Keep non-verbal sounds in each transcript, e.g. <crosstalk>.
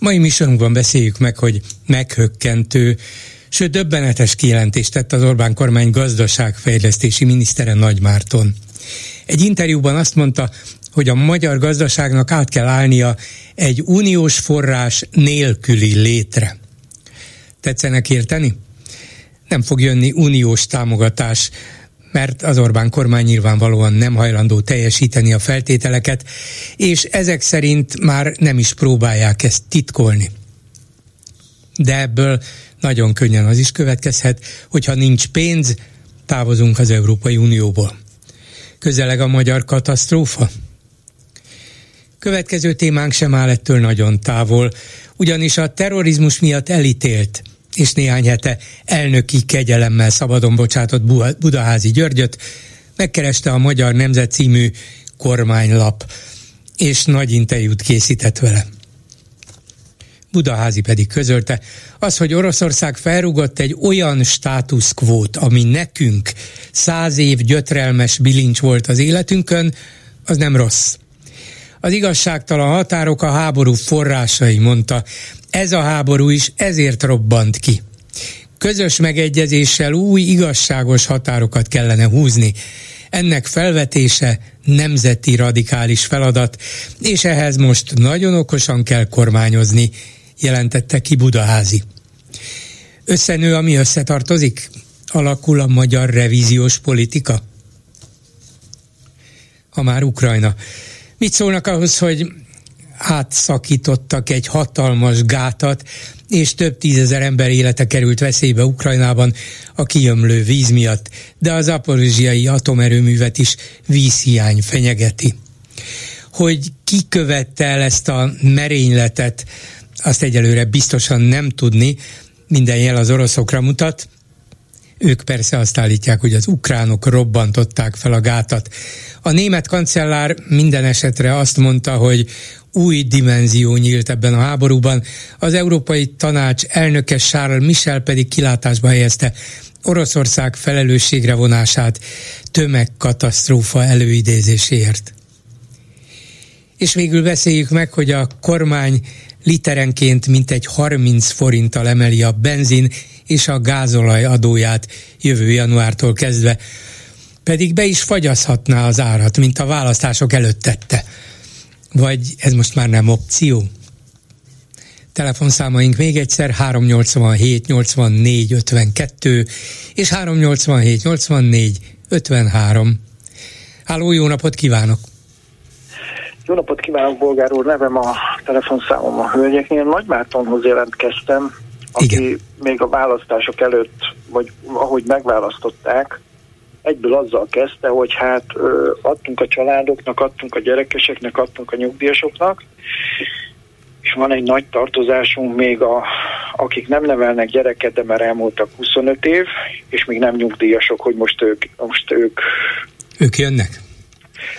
Mai műsorunkban beszéljük meg, hogy meghökkentő, sőt döbbenetes kijelentést tett az Orbán kormány gazdaságfejlesztési minisztere Nagy Márton. Egy interjúban azt mondta, hogy a magyar gazdaságnak át kell állnia egy uniós forrás nélküli létre. Tetszenek érteni? Nem fog jönni uniós támogatás, mert az Orbán kormány nyilvánvalóan nem hajlandó teljesíteni a feltételeket, és ezek szerint már nem is próbálják ezt titkolni. De ebből nagyon könnyen az is következhet, hogyha nincs pénz, távozunk az Európai Unióból. Közeleg a magyar katasztrófa? Következő témánk sem áll ettől nagyon távol, ugyanis a terrorizmus miatt elítélt és néhány hete elnöki kegyelemmel szabadon bocsátott Budaházi Györgyöt, megkereste a Magyar Nemzet című kormánylap, és nagy interjút készített vele. Budaházi pedig közölte, az, hogy Oroszország felrugott egy olyan státuszkvót, ami nekünk száz év gyötrelmes bilincs volt az életünkön, az nem rossz. Az igazságtalan határok a háború forrásai, mondta. Ez a háború is ezért robbant ki. Közös megegyezéssel új igazságos határokat kellene húzni. Ennek felvetése nemzeti radikális feladat, és ehhez most nagyon okosan kell kormányozni, jelentette ki Budaházi. Összenő, ami összetartozik? Alakul a magyar revíziós politika? Ha már Ukrajna. Mit szólnak ahhoz, hogy átszakítottak egy hatalmas gátat, és több tízezer ember élete került veszélybe Ukrajnában a kiömlő víz miatt, de az aporizsiai atomerőművet is vízhiány fenyegeti. Hogy ki követte el ezt a merényletet, azt egyelőre biztosan nem tudni, minden jel az oroszokra mutat, ők persze azt állítják, hogy az ukránok robbantották fel a gátat. A német kancellár minden esetre azt mondta, hogy új dimenzió nyílt ebben a háborúban. Az Európai Tanács elnöke Charles Michel pedig kilátásba helyezte Oroszország felelősségre vonását tömegkatasztrófa előidézéséért. És végül beszéljük meg, hogy a kormány literenként mintegy 30 forinttal emeli a benzin és a gázolaj adóját jövő januártól kezdve, pedig be is fagyaszhatná az árat, mint a választások előtt tette. Vagy ez most már nem opció? Telefonszámaink még egyszer 387 84 52 és 387 84 53. Háló, jó napot kívánok! Jó napot kívánok, Bolgár úr! Nevem a telefonszámom a hölgyeknél. Nagy Mártonhoz jelentkeztem, aki Igen. még a választások előtt, vagy ahogy megválasztották, egyből azzal kezdte, hogy hát ö, adtunk a családoknak, adtunk a gyerekeseknek, adtunk a nyugdíjasoknak, és van egy nagy tartozásunk még, a, akik nem nevelnek gyereket, de már elmúltak 25 év, és még nem nyugdíjasok, hogy most ők, most ők ők jönnek?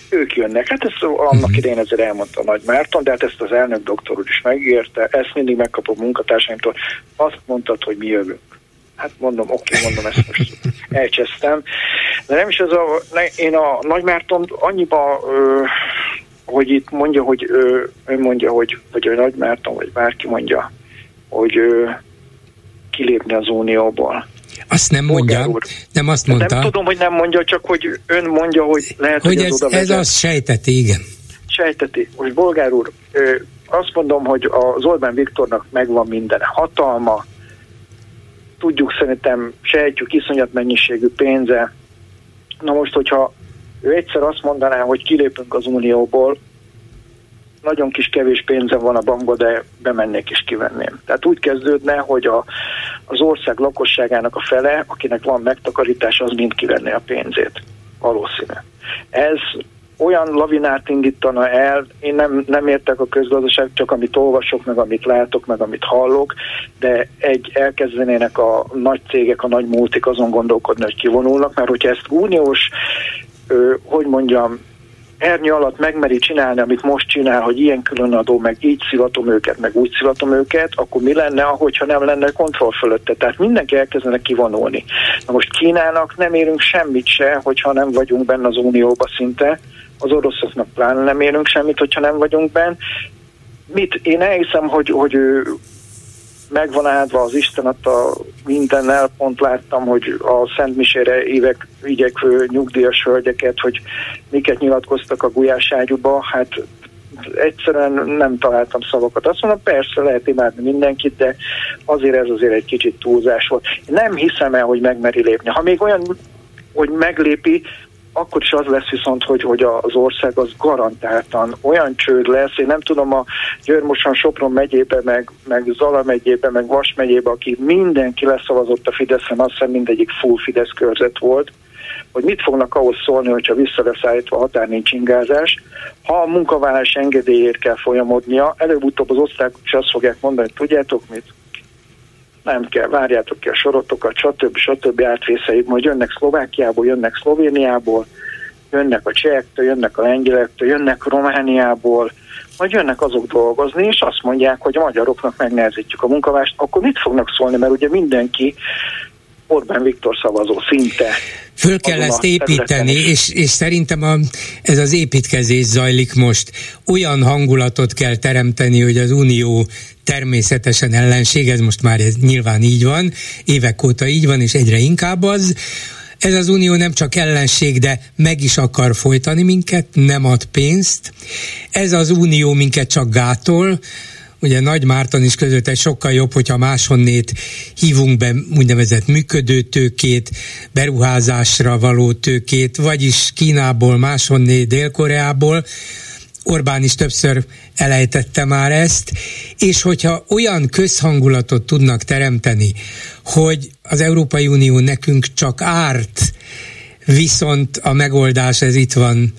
ők jönnek. Hát ezt annak uh-huh. idején ezzel elmondta Nagy Márton, de hát ezt az elnök doktor úr is megérte, ezt mindig megkapom munkatársaimtól. Azt mondtad, hogy mi jövünk. Hát mondom, oké, okay, mondom, ezt most elcsesztem. De nem is ez a, én a Nagy Márton annyiba, ö, hogy itt mondja, hogy ö, ő mondja, hogy, vagy a Nagy Márton, vagy bárki mondja, hogy ö, kilépni az Unióból. Azt nem mondja, úr. nem azt mondta. Nem tudom, hogy nem mondja, csak hogy ön mondja, hogy lehet, hogy, hogy ez, ez az sejteti, igen. Sejteti. Most Bolgár úr, azt mondom, hogy az Orbán Viktornak megvan minden hatalma, tudjuk szerintem, sejtjük iszonyat mennyiségű pénze. Na most, hogyha ő egyszer azt mondaná, hogy kilépünk az Unióból, nagyon kis kevés pénze van a bankban, de bemennék és kivenném. Tehát úgy kezdődne, hogy a, az ország lakosságának a fele, akinek van megtakarítás, az mind kivenné a pénzét. Valószínű. Ez olyan lavinát indítana el, én nem, nem értek a közgazdaság, csak amit olvasok, meg amit látok, meg amit hallok, de egy elkezdenének a nagy cégek, a nagy multik azon gondolkodni, hogy kivonulnak, mert hogyha ezt uniós, ö, hogy mondjam, ernyő alatt megmeri csinálni, amit most csinál, hogy ilyen különadó, meg így szivatom őket, meg úgy szivatom őket, akkor mi lenne, ahogyha nem lenne kontroll fölötte? Tehát mindenki elkezdene kivonulni. Na most Kínának nem érünk semmit se, hogyha nem vagyunk benne az unióba szinte, az oroszoknak pláne nem érünk semmit, hogyha nem vagyunk benne. Mit? Én elhiszem, hogy, hogy ő meg áldva az Isten a mindennel, pont láttam, hogy a Szent Misére évek igyekvő nyugdíjas hölgyeket, hogy miket nyilatkoztak a gulyáságyúba, hát egyszerűen nem találtam szavakat. Azt mondom, persze lehet imádni mindenkit, de azért ez azért egy kicsit túlzás volt. Nem hiszem el, hogy megmeri lépni. Ha még olyan, hogy meglépi, akkor is az lesz viszont, hogy, hogy az ország az garantáltan olyan csőd lesz, én nem tudom a Györmosan Sopron megyébe, meg, meg Zala megyébe, meg Vas megyébe, aki mindenki leszavazott a Fideszen, azt hiszem mindegyik full Fidesz körzet volt, hogy mit fognak ahhoz szólni, hogyha vissza lesz állítva határ nincs ingázás. Ha a munkavállalás engedélyért kell folyamodnia, előbb-utóbb az osztályok is azt fogják mondani, hogy tudjátok mit, nem kell, várjátok ki a sorotokat, stb. stb. átvészeljük, majd jönnek Szlovákiából, jönnek Szlovéniából, jönnek a csehektől, jönnek a lengyelektől, jönnek Romániából, majd jönnek azok dolgozni, és azt mondják, hogy a magyaroknak megnehezítjük a munkavást, akkor mit fognak szólni, mert ugye mindenki Orbán Viktor szavazó szinte. Föl kell ezt építeni, és, és szerintem a, ez az építkezés zajlik most. Olyan hangulatot kell teremteni, hogy az Unió természetesen ellenség, ez most már ez nyilván így van, évek óta így van, és egyre inkább az, ez az unió nem csak ellenség, de meg is akar folytani minket, nem ad pénzt. Ez az unió minket csak gátol, ugye Nagy Márton is között egy sokkal jobb, hogyha máshonnét hívunk be úgynevezett működő tőkét, beruházásra való tőkét, vagyis Kínából, máshonnét, Dél-Koreából, Orbán is többször elejtette már ezt, és hogyha olyan közhangulatot tudnak teremteni, hogy az Európai Unió nekünk csak árt, viszont a megoldás ez itt van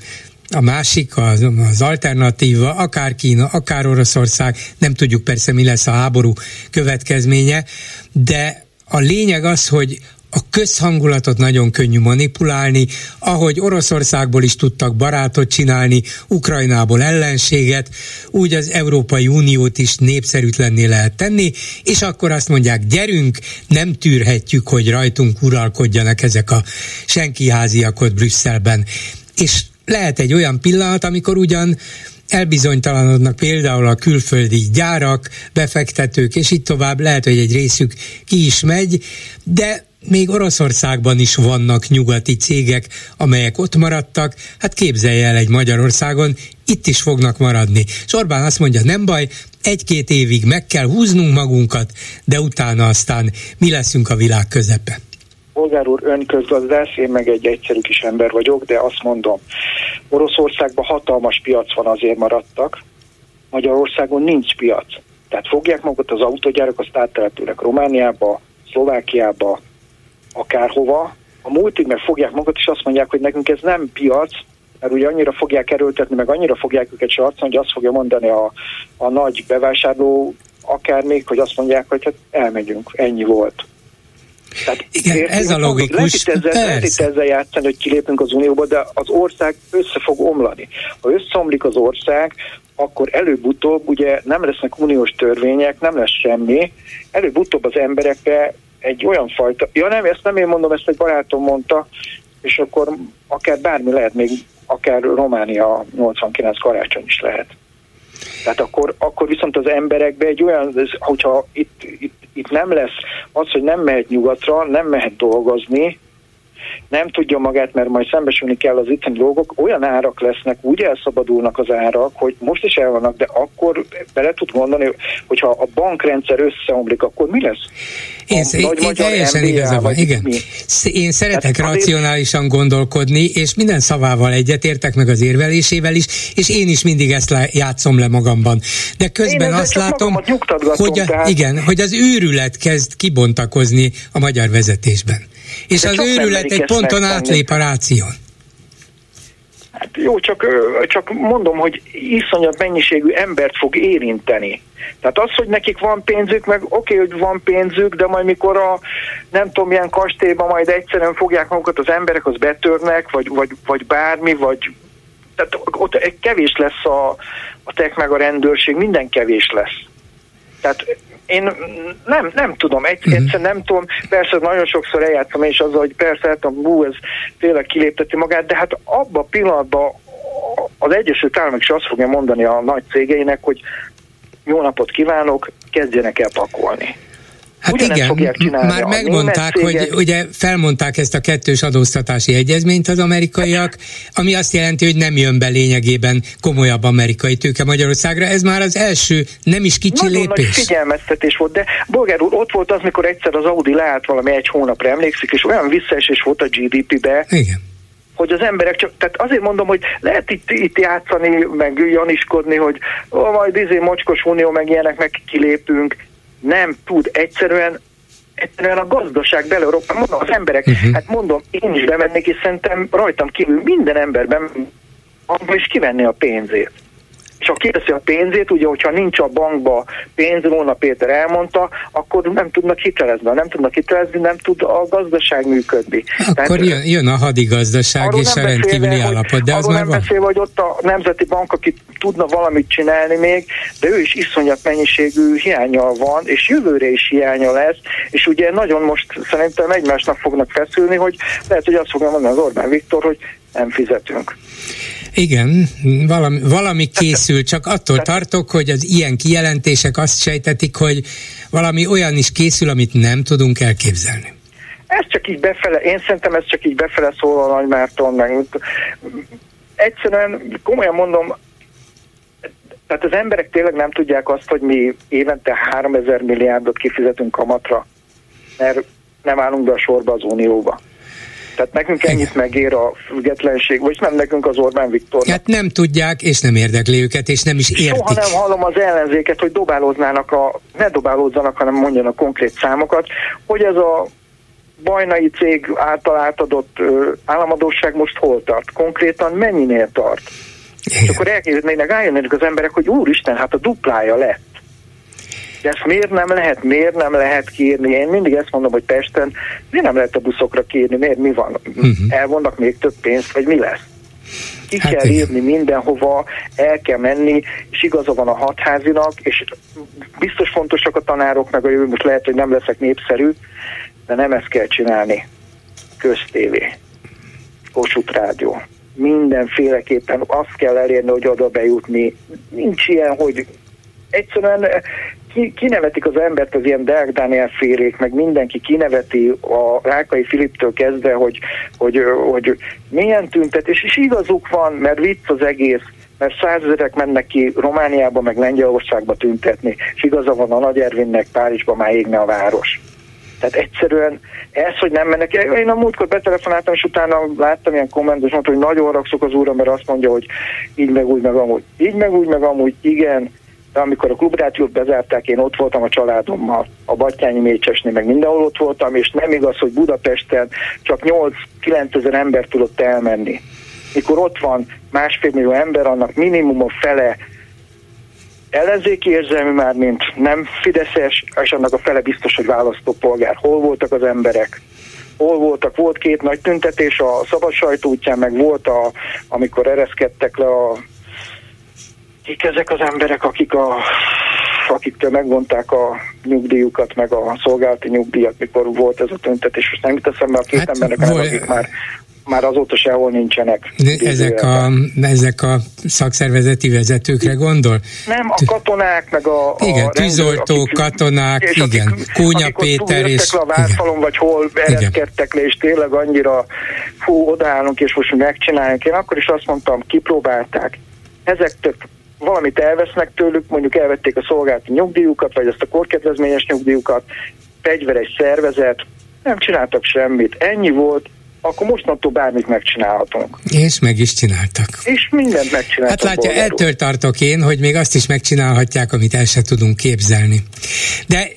a másik, az, az alternatíva, akár Kína, akár Oroszország, nem tudjuk persze mi lesz a háború következménye, de a lényeg az, hogy a közhangulatot nagyon könnyű manipulálni, ahogy Oroszországból is tudtak barátot csinálni, Ukrajnából ellenséget, úgy az Európai Uniót is népszerűtlenné lehet tenni, és akkor azt mondják, gyerünk, nem tűrhetjük, hogy rajtunk uralkodjanak ezek a senkiháziak ott Brüsszelben. És lehet egy olyan pillanat, amikor ugyan elbizonytalanodnak például a külföldi gyárak, befektetők, és itt tovább lehet, hogy egy részük ki is megy, de még Oroszországban is vannak nyugati cégek, amelyek ott maradtak, hát képzelje el egy Magyarországon, itt is fognak maradni. És Orbán azt mondja, nem baj, egy-két évig meg kell húznunk magunkat, de utána aztán mi leszünk a világ közepe. Polgár úr, ön közgazdász, én meg egy egyszerű kis ember vagyok, de azt mondom, Oroszországban hatalmas piac van, azért maradtak, Magyarországon nincs piac. Tehát fogják magukat az autógyárak, azt áttelepülnek Romániába, Szlovákiába, akárhova, a multik meg fogják magukat, és azt mondják, hogy nekünk ez nem piac, mert ugye annyira fogják erőltetni, meg annyira fogják őket sarcolni, hogy azt fogja mondani a, a nagy bevásárló akár még, hogy azt mondják, hogy hát elmegyünk, ennyi volt. Tehát Igen, érti, ez a logikus. Lehet itt, ezzel, lehet itt ezzel játszani, hogy kilépünk az Unióba, de az ország össze fog omlani. Ha összeomlik az ország, akkor előbb-utóbb ugye nem lesznek uniós törvények, nem lesz semmi, előbb-utóbb az emberekre egy olyan fajta, ja nem, ezt nem én mondom, ezt egy barátom mondta, és akkor akár bármi lehet, még akár Románia 89 karácsony is lehet. Tehát akkor, akkor viszont az emberekbe egy olyan, hogyha itt, itt, itt nem lesz az, hogy nem mehet nyugatra, nem mehet dolgozni, nem tudja magát, mert majd szembesülni kell az itteni dolgok, olyan árak lesznek, úgy elszabadulnak az árak, hogy most is el vannak, de akkor bele tud mondani, hogyha a bankrendszer összeomlik, akkor mi lesz? Én, én, én teljesen igaza van, igen. Mi? Én szeretek hát, racionálisan gondolkodni, és minden szavával egyetértek meg az érvelésével is, és én is mindig ezt le, játszom le magamban. De közben azt látom, hogy, a, igen, hogy az őrület kezd kibontakozni a magyar vezetésben. És De az őrület egy ponton átlép a ráción. Hát jó, csak, csak mondom, hogy iszonyat mennyiségű embert fog érinteni. Tehát az, hogy nekik van pénzük, meg oké, okay, hogy van pénzük, de majd mikor a nem tudom milyen kastélyban majd egyszerűen fogják magukat az emberek, az betörnek, vagy, vagy, vagy bármi, vagy tehát ott kevés lesz a, a tek meg a rendőrség, minden kevés lesz. Tehát én nem, nem tudom, egy, uh-huh. egyszer nem tudom, persze nagyon sokszor eljátszom és azzal, hogy persze, hát a bú, ez tényleg kilépteti magát, de hát abban a pillanatban az Egyesült Államok is azt fogja mondani a nagy cégeinek, hogy jó napot kívánok, kezdjenek el pakolni. Hát Ugyanezt igen, fogják csinálni már megmondták, hogy ugye felmondták ezt a kettős adóztatási egyezményt az amerikaiak, ami azt jelenti, hogy nem jön be lényegében komolyabb amerikai tőke Magyarországra. Ez már az első, nem is kicsi Nagyon lépés. Nagy figyelmeztetés volt, de Bolgár úr, ott volt az, mikor egyszer az Audi leállt valami egy hónapra, emlékszik, és olyan visszaesés volt a GDP-be, igen hogy az emberek csak, tehát azért mondom, hogy lehet itt, itt játszani, meg janiskodni, hogy ó, majd izé mocskos unió, meg ilyenek, meg kilépünk, nem tud egyszerűen egyszerűen a gazdaság beleroppan. Mondom, az emberek, uh-huh. hát mondom, én is bemennék, és szerintem rajtam kívül minden emberben abban is kivenni a pénzét és ha kiveszi a pénzét, ugye, hogyha nincs a bankba pénz, Róna Péter elmondta, akkor nem tudnak hitelezni. Nem tudnak hitelezni, nem tud a gazdaság működni. Akkor Tehát, jön, jön a hadigazdaság és a rendkívüli állapot, de az már nem van. beszélve, hogy ott a Nemzeti Bank, aki tudna valamit csinálni még, de ő is iszonyat mennyiségű hiánya van, és jövőre is hiánya lesz, és ugye nagyon most szerintem egymásnak fognak feszülni, hogy lehet, hogy azt fogja mondani az Orbán Viktor, hogy nem fizetünk. Igen, valami, valami készül, csak attól tartok, hogy az ilyen kijelentések azt sejtetik, hogy valami olyan is készül, amit nem tudunk elképzelni. Ez csak így befele, én szerintem ez csak így befele szól a Nagy Márton, meg egyszerűen komolyan mondom, tehát az emberek tényleg nem tudják azt, hogy mi évente 3000 milliárdot kifizetünk kamatra, mert nem állunk be a sorba az Unióba. Tehát nekünk ennyit megér a függetlenség, vagy nem nekünk az Orbán Viktor. Hát nem tudják, és nem érdekli őket, és nem is értik. Soha nem hallom az ellenzéket, hogy dobálóznának a, ne dobálózzanak, hanem mondjanak konkrét számokat, hogy ez a bajnai cég által átadott ö, államadóság most hol tart? Konkrétan mennyinél tart? Igen. És akkor elkezdenének álljanak az emberek, hogy úristen, hát a duplája lett. De ezt miért nem lehet, miért nem lehet kérni? Én mindig ezt mondom, hogy Pesten miért nem lehet a buszokra kérni, miért mi van? Uh-huh. Elvonnak még több pénzt, vagy mi lesz? Ki hát kell igen. írni mindenhova, el kell menni, és igaza van a hatházinak, és biztos fontosak a tanárok, meg a jövő, most lehet, hogy nem leszek népszerű, de nem ezt kell csinálni. Köztévé, Kossuth Rádió, mindenféleképpen azt kell elérni, hogy oda bejutni. Nincs ilyen, hogy egyszerűen ki, kinevetik az embert az ilyen Deák Dániel félék, meg mindenki kineveti a Rákai Filiptől kezdve, hogy, hogy, hogy milyen tüntetés, és igazuk van, mert vicc az egész, mert százezerek mennek ki Romániába, meg Lengyelországba tüntetni, és igaza van a Nagy Ervinnek Párizsba már égne a város. Tehát egyszerűen ez, hogy nem mennek, én a múltkor betelefonáltam, és utána láttam ilyen kommentet, és mondta, hogy nagyon rakszok az úrra, mert azt mondja, hogy így meg úgy, meg amúgy. Így meg úgy, meg amúgy, igen, de amikor a klubrációt bezárták, én ott voltam a családommal, a Battyányi Mécsesnél, meg mindenhol ott voltam, és nem igaz, hogy Budapesten csak 8-9 ezer ember tudott elmenni. Mikor ott van másfél millió ember, annak minimum a fele ellenzéki érzelmi már, mint nem fideszes, és annak a fele biztos, hogy választópolgár. Hol voltak az emberek? Hol voltak? Volt két nagy tüntetés a szabad sajtó útján, meg volt, a, amikor ereszkedtek le a kik ezek az emberek, akik a akiktől megvonták a nyugdíjukat, meg a szolgálati nyugdíjat, mikor volt ez a tüntetés. Most nem jut eszembe a két hát embernek, vol- akik már már azóta sehol nincsenek. De ezek a, ezek a szakszervezeti vezetőkre gondol? Nem, a katonák, meg a... Igen, a tűzoltók, akik, katonák, és igen, akik, Kúnya akik Péter és... a várfalon, vagy hol ereszkedtek le, és tényleg annyira fú, odaállunk, és most megcsináljuk. Én akkor is azt mondtam, kipróbálták. Ezek több valamit elvesznek tőlük, mondjuk elvették a szolgálati nyugdíjukat, vagy ezt a korkedvezményes nyugdíjukat, fegyveres szervezet, nem csináltak semmit. Ennyi volt, akkor mostantól bármit megcsinálhatunk. És meg is csináltak. És mindent megcsináltak. Hát látja, ettől tartok én, hogy még azt is megcsinálhatják, amit el se tudunk képzelni. De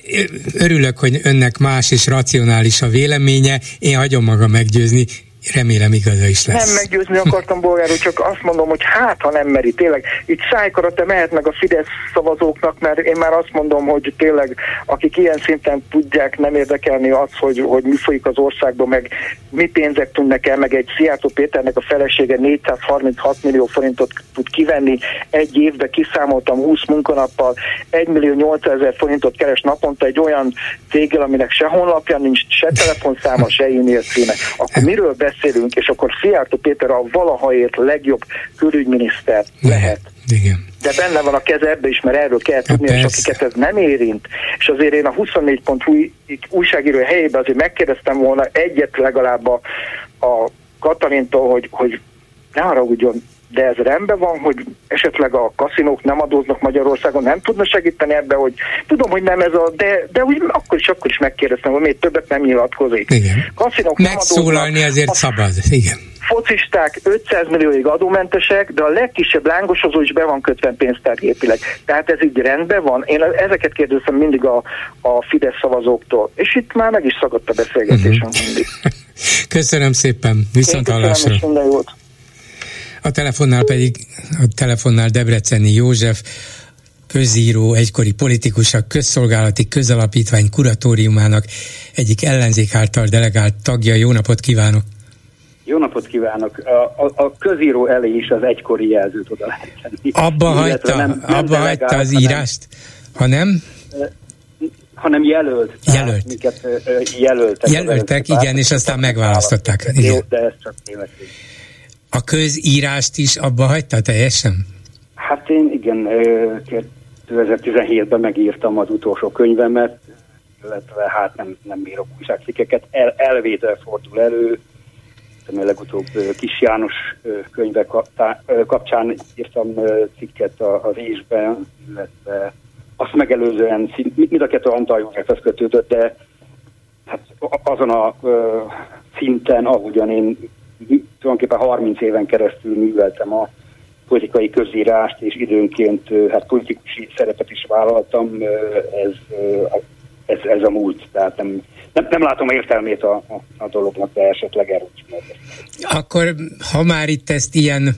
örülök, hogy önnek más és racionális a véleménye, én hagyom magam meggyőzni, remélem igaza is lesz. Nem meggyőzni akartam bolgáról, csak azt mondom, hogy hát, ha nem meri, tényleg itt szájkarate mehet meg a Fidesz szavazóknak, mert én már azt mondom, hogy tényleg akik ilyen szinten tudják nem érdekelni az, hogy, hogy mi folyik az országban, meg mi pénzek tudnak el, meg egy Szijjártó Péternek a felesége 436 millió forintot tud kivenni egy évbe, kiszámoltam 20 munkanappal, 1 millió 800 ezer forintot keres naponta egy olyan céggel, aminek se honlapja nincs, se telefonszáma, se e-mail címe. Akkor miről beszélünk, és akkor Szijjártó Péter a valahaért legjobb külügyminiszter lehet. Igen. De benne van a keze ebbe is, mert erről kell tudni, és akiket ez nem érint. És azért én a 24.hu újságíró helyében azért megkérdeztem volna egyet legalább a, a Katalintól, hogy, hogy ne haragudjon, de ez rendben van, hogy esetleg a kaszinók nem adóznak Magyarországon, nem tudna segíteni ebbe, hogy tudom, hogy nem ez a, de, de úgy akkor is, akkor is megkérdeztem, hogy még többet nem nyilatkozik. Igen. Kaszinók Megszólalni nem adóznak, azért szabad, igen. Focisták 500 millióig adómentesek, de a legkisebb lángosozó is be van kötve pénztárgépileg. Tehát ez így rendben van. Én ezeket kérdeztem mindig a, a Fidesz szavazóktól. És itt már meg is szakadt a beszélgetésem uh-huh. mindig. <laughs> Köszönöm szépen, viszont hallásra. Minden jót. A telefonnál pedig, a telefonnál Debreceni József, közíró, egykori politikus, a közszolgálati közalapítvány kuratóriumának egyik ellenzék által delegált tagja. Jó napot kívánok! Jó napot kívánok! A, a, a közíró elé is az egykori jelzőt oda lehet tenni. Abba hagyta, nem, nem abba hagyta az írást? Ha nem? hanem jelölt. Jelölt. Miket jelöltek. Jelöltek, igen, és aztán megválasztották. Igen. Jó, de ez csak tényleg. A közírást is abba hagyta teljesen? Hát én igen, 2017-ben megírtam az utolsó könyvemet, illetve hát nem, nem írok újságcikkeket. El, elvétel fordul elő, a legutóbb Kis János könyve kapcsán írtam cikket az ésben, illetve azt megelőzően, mind a kettő Antal Józsefhez kötődött, de hát azon a szinten, ahogyan én tulajdonképpen 30 éven keresztül műveltem a politikai közírást, és időnként hát politikusi szerepet is vállaltam, ez, ez, ez a múlt. Tehát nem, nem, nem látom értelmét a, a, a dolognak, de esetleg erről Akkor, ha már itt ezt ilyen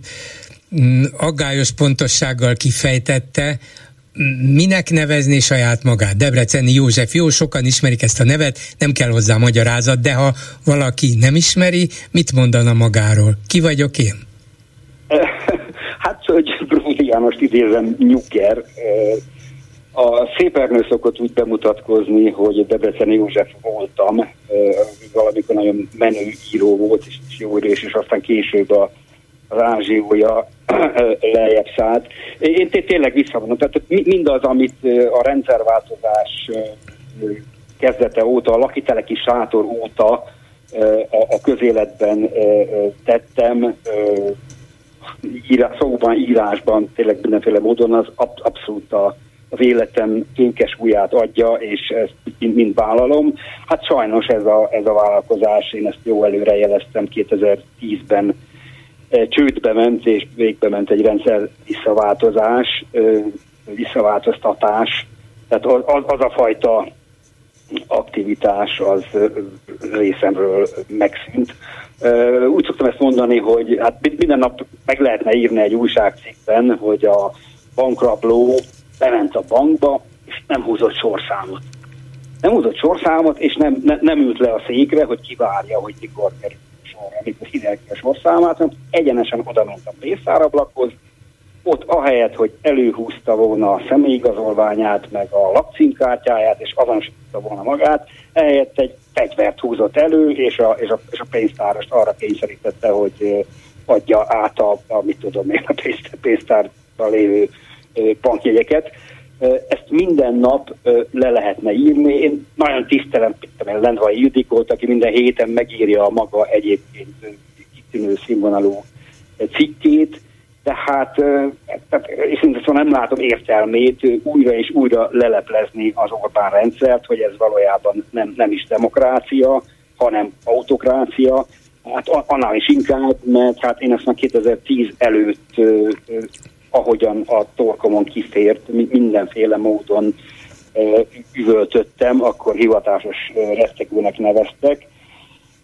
mm, aggályos pontossággal kifejtette, minek nevezni saját magát? Debreceni József, jó, sokan ismerik ezt a nevet, nem kell hozzá magyarázat, de ha valaki nem ismeri, mit mondana magáról? Ki vagyok én? <laughs> Hát, hogy Bruni Jánost idézem, nyuker. A szépernő szokott úgy bemutatkozni, hogy Debreceni József voltam, valamikor nagyon menő író volt, és jó író, és aztán később a rázsiója lejjebb szállt. Én tényleg visszavonom, tehát mindaz, amit a rendszerváltozás kezdete óta, a lakiteleki sátor óta a közéletben tettem, szóban, írásban, tényleg mindenféle módon az abszolút a, az életem kénkes ujját adja, és ezt mind, mind vállalom. Hát sajnos ez a, ez a vállalkozás, én ezt jó előre jeleztem 2010-ben csődbe ment, és végbe ment egy rendszer visszaváltozás, visszaváltoztatás. Tehát az, az a fajta aktivitás az részemről megszűnt. Úgy szoktam ezt mondani, hogy hát minden nap meg lehetne írni egy újságcikkben, hogy a bankrabló bement a bankba, és nem húzott sorszámot. Nem húzott sorszámot, és nem, ne, nem ült le a székre, hogy kivárja, hogy mikor kerül sorra, amikor hideg a sorszámát, hanem egyenesen oda ment a pénztárablakhoz, ott ahelyett, hogy előhúzta volna a személyigazolványát, meg a lakcímkártyáját, és azonosította volna magát, ehelyett egy fegyvert húzott elő, és a, és a, és a pénztárost arra kényszerítette, hogy adja át a, a mit tudom én, a pénztárban lévő bankjegyeket. Ezt minden nap le lehetne írni. Én nagyon tisztelem Lendvai Judikót, aki minden héten megírja a maga egyébként kitűnő színvonalú cikkét, tehát, tehát és szóval nem látom értelmét újra és újra leleplezni az Orbán rendszert, hogy ez valójában nem, nem is demokrácia, hanem autokrácia. Hát annál is inkább, mert hát én ezt már 2010 előtt ahogyan a torkomon kifért, mindenféle módon üvöltöttem, akkor hivatásos rettegőnek neveztek.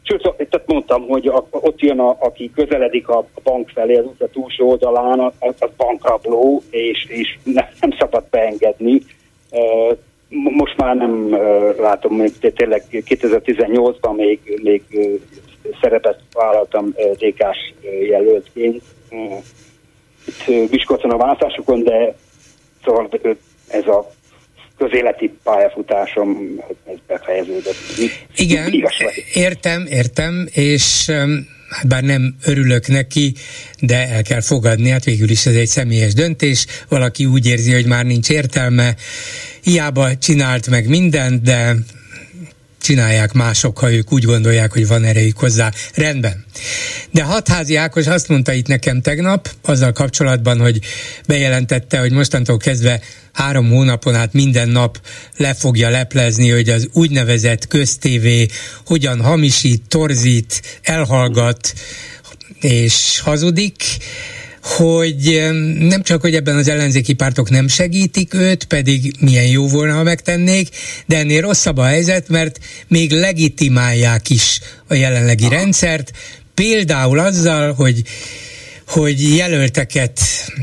Sőt, tehát mondtam, hogy a, ott jön, a, aki közeledik a, bank felé, az utca túlsó oldalán, az, az bankrabló, és, és nem, nem szabad beengedni. Most már nem látom, hogy tényleg 2018-ban még, még szerepet vállaltam DK-s jelöltként itt Miskolcon a választásokon, de szóval ez a közéleti pályafutásom ez befejeződött. Igen, értem, értem, és hát bár nem örülök neki, de el kell fogadni, hát végül is ez egy személyes döntés, valaki úgy érzi, hogy már nincs értelme, hiába csinált meg mindent, de csinálják mások, ha ők úgy gondolják, hogy van erejük hozzá. Rendben. De Hatházi Ákos azt mondta itt nekem tegnap, azzal kapcsolatban, hogy bejelentette, hogy mostantól kezdve három hónapon át minden nap le fogja leplezni, hogy az úgynevezett köztévé hogyan hamisít, torzít, elhallgat és hazudik, hogy nem csak, hogy ebben az ellenzéki pártok nem segítik őt, pedig milyen jó volna, ha megtennék, de ennél rosszabb a helyzet, mert még legitimálják is a jelenlegi Aha. rendszert, például azzal, hogy hogy jelölteket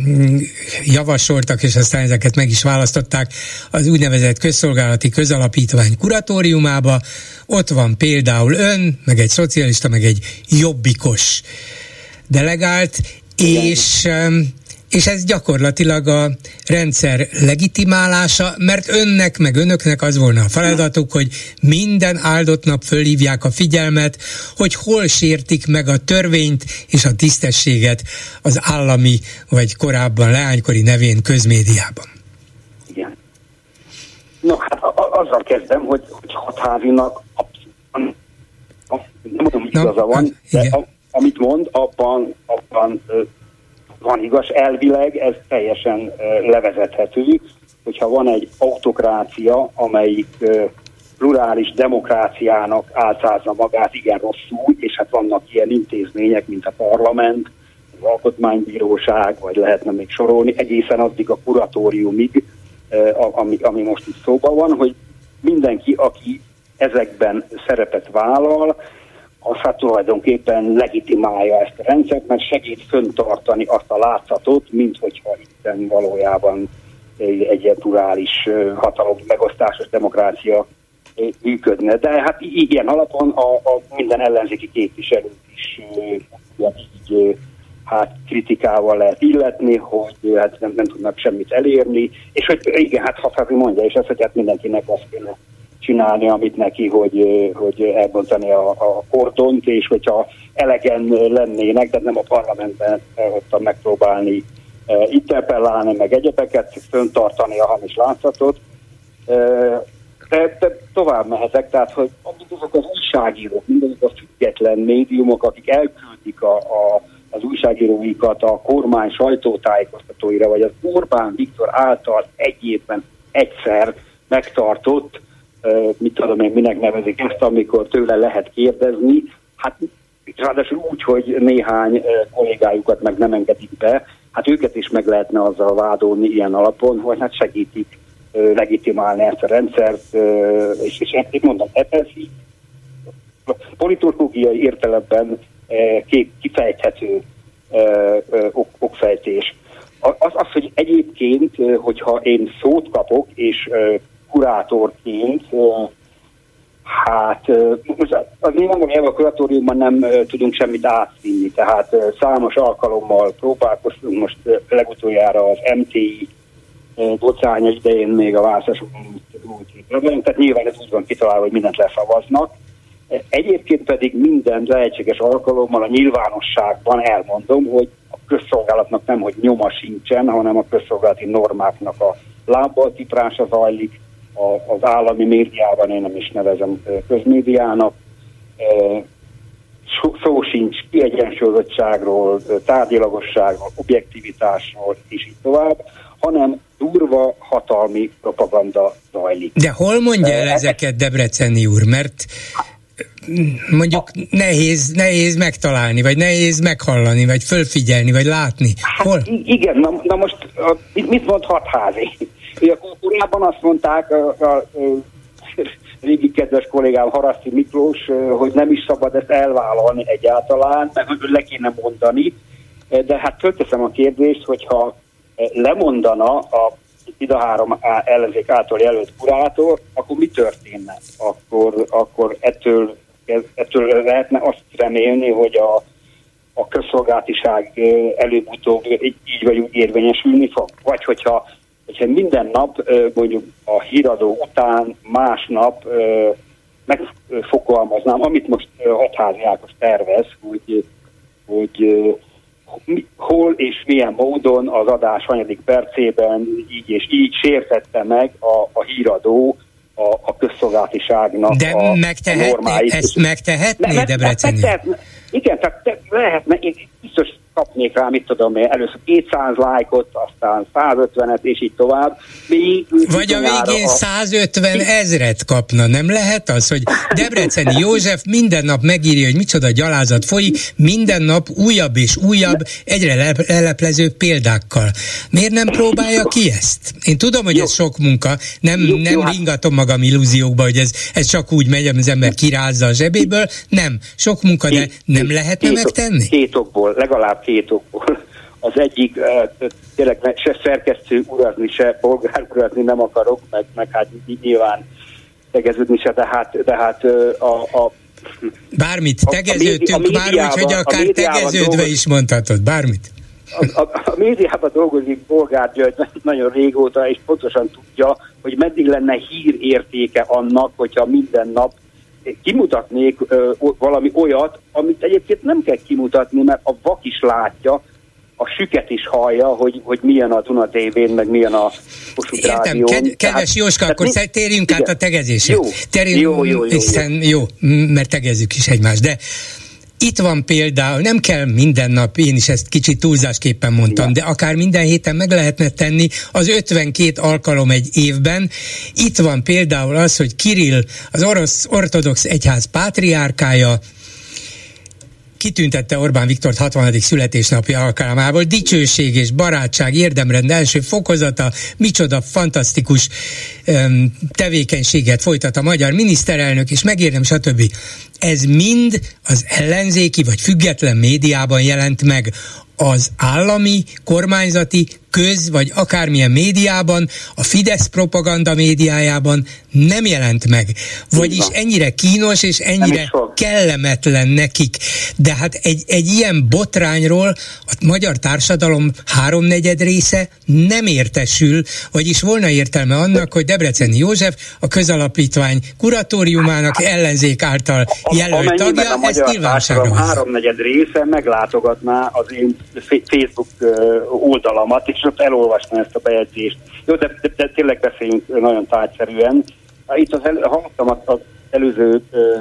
mm, javasoltak, és aztán ezeket meg is választották az úgynevezett közszolgálati közalapítvány kuratóriumába. Ott van például ön, meg egy szocialista, meg egy jobbikos delegált, és és ez gyakorlatilag a rendszer legitimálása, mert önnek, meg önöknek az volna a feladatuk, hogy minden áldott nap fölhívják a figyelmet, hogy hol sértik meg a törvényt és a tisztességet az állami, vagy korábban leánykori nevén közmédiában. Igen. No, hát azzal kezdem, hogy, hogy hatházinak nem mondom, hogy igaza van, hát, de a, amit mond, abban, abban van igaz, elvileg ez teljesen levezethető, hogyha van egy autokrácia, amelyik plurális demokráciának álcázza magát igen rosszul, és hát vannak ilyen intézmények, mint a parlament, az alkotmánybíróság, vagy lehetne még sorolni, egészen addig a kuratóriumig, ami, ami most itt szóban van, hogy mindenki, aki ezekben szerepet vállal, az hát tulajdonképpen legitimálja ezt a rendszert, mert segít föntartani azt a látszatot, mint hogyha itt valójában egy, egy plurális hatalom megosztásos demokrácia működne. De hát ilyen alapon a, a minden ellenzéki képviselőt is így hát kritikával lehet illetni, hogy hát nem, nem tudnak semmit elérni, és hogy igen, hát Hafafi mondja, és ezt, hogy hát mindenkinek azt kéne csinálni, amit neki, hogy, hogy elbontani a, a kordont, és hogyha elegen lennének, de nem a parlamentben ott megpróbálni interpellálni, meg egyebeket, föntartani a hamis látszatot. De, de tovább mehetek, tehát, hogy azok az újságírók, mindazok a független médiumok, akik elküldik a, a, az újságíróikat a kormány sajtótájékoztatóira, vagy az Orbán Viktor által egy évben egyszer megtartott mit tudom én, minek nevezik ezt, amikor tőle lehet kérdezni, hát ráadásul úgy, hogy néhány kollégájukat meg nem engedik be, hát őket is meg lehetne azzal vádolni ilyen alapon, hogy hát segítik legitimálni ezt a rendszert, és, és én mondom, ez politológiai értelemben kifejthető okfejtés. Az, az, hogy egyébként, hogyha én szót kapok, és kurátorként, hát az nyilvánvalóan a kuratóriumban nem tudunk semmit átvinni, tehát számos alkalommal próbálkoztunk most legutoljára az MTI bocánya idején még a választások tehát nyilván ez úgy van kitalálva, hogy mindent leszavaznak. Egyébként pedig minden lehetséges alkalommal a nyilvánosságban elmondom, hogy a közszolgálatnak nem, hogy nyoma sincsen, hanem a közszolgálati normáknak a lábbal tiprása zajlik, az állami médiában, én nem is nevezem közmédiának, szó sincs kiegyensúlyozottságról, tárgyilagosságról, objektivitásról, és így tovább, hanem durva hatalmi propaganda zajlik. De hol mondja el ezeket Debreceni úr? Mert mondjuk nehéz, nehéz megtalálni, vagy nehéz meghallani, vagy fölfigyelni, vagy látni. Hát hol? Hát igen, na, na most mit mond hatházi? Ugye korábban azt mondták, a, a, a, régi kedves kollégám Haraszti Miklós, hogy nem is szabad ezt elvállalni egyáltalán, mert hogy le kéne mondani. De hát fölteszem a kérdést, hogyha lemondana a ida három ellenzék által jelölt kurátor, akkor mi történne? Akkor, akkor ettől, ettől lehetne azt remélni, hogy a, a közszolgáltiság előbb-utóbb így vagy úgy érvényesülni fog? Vagy hogyha, hogyha minden nap mondjuk a híradó után másnap megfogalmaznám, amit most Hatházi Ákos tervez, hogy, hogy hol és milyen módon az adás hanyadik percében így és így sértette meg a, a híradó a, a közszolgáltiságnak De a, megtehet, a normáit. Ezt megtehetné, me, Debreceni? Megtehetne, igen, tehát te, lehetne, én biztos kapnék rá, mit tudom én, először 200 lájkot, aztán 150-et, és így tovább. Még, Vagy a végén a... 150 ezret kapna, nem lehet az, hogy Debreceni József minden nap megírja, hogy micsoda gyalázat folyik, minden nap újabb és újabb, egyre leleplező példákkal. Miért nem próbálja ki ezt? Én tudom, hogy jó. ez sok munka, nem, jó, nem jó, hát- ringatom magam illúziókba, hogy ez, ez csak úgy megy, az ember kirázza a zsebéből, nem. Sok munka, de nem lehetne megtenni? Két okból, legalább két okból. Az egyik, eh, tényleg se szerkesztő urazni, se polgár urazni nem akarok, meg, meg hát nyilván tegeződni se, de hát, de hát eh, a, a Bármit, tegeződtünk már úgy, hogy akár tegeződve dolgoz... is mondhatod, bármit. A, a, a médiában dolgozik Bolgár György <laughs> nagyon régóta, és pontosan tudja, hogy meddig lenne hír értéke annak, hogyha minden nap kimutatnék ö, valami olyat, amit egyébként nem kell kimutatni, mert a vak is látja, a süket is hallja, hogy, hogy milyen a Duna TV-n, meg milyen a Kossuth Értem, Rádión. Ked- kedves Jóska, akkor mi? térjünk igen. át a tegezésre. Jó, Terjünk, jó, jó, jó, hiszen, jó. jó, mert tegezzük is egymást, de itt van például, nem kell minden nap, én is ezt kicsit túlzásképpen mondtam, ja. de akár minden héten meg lehetne tenni az 52 alkalom egy évben. Itt van például az, hogy Kirill, az orosz ortodox egyház pátriárkája, kitüntette Orbán Viktor 60. születésnapja alkalmából. Dicsőség és barátság érdemrend első fokozata, micsoda fantasztikus um, tevékenységet folytat a magyar miniszterelnök, és megérdem, stb. Ez mind az ellenzéki vagy független médiában jelent meg az állami, kormányzati, köz vagy akármilyen médiában, a Fidesz propaganda médiájában nem jelent meg. Vagyis ennyire kínos és ennyire kellemetlen nekik. De hát egy, egy ilyen botrányról a magyar társadalom háromnegyed része nem értesül, vagyis volna értelme annak, hogy Debreceni József a közalapítvány kuratóriumának ellenzék által jelölt tagja, a ezt nyilvánosságra háromnegyed része meglátogatná az én Facebook oldalamat, és ott elolvasni ezt a bejegyzést. Jó, de, de, de tényleg beszéljünk nagyon tájszerűen. Itt az el, hallottam az előző ö,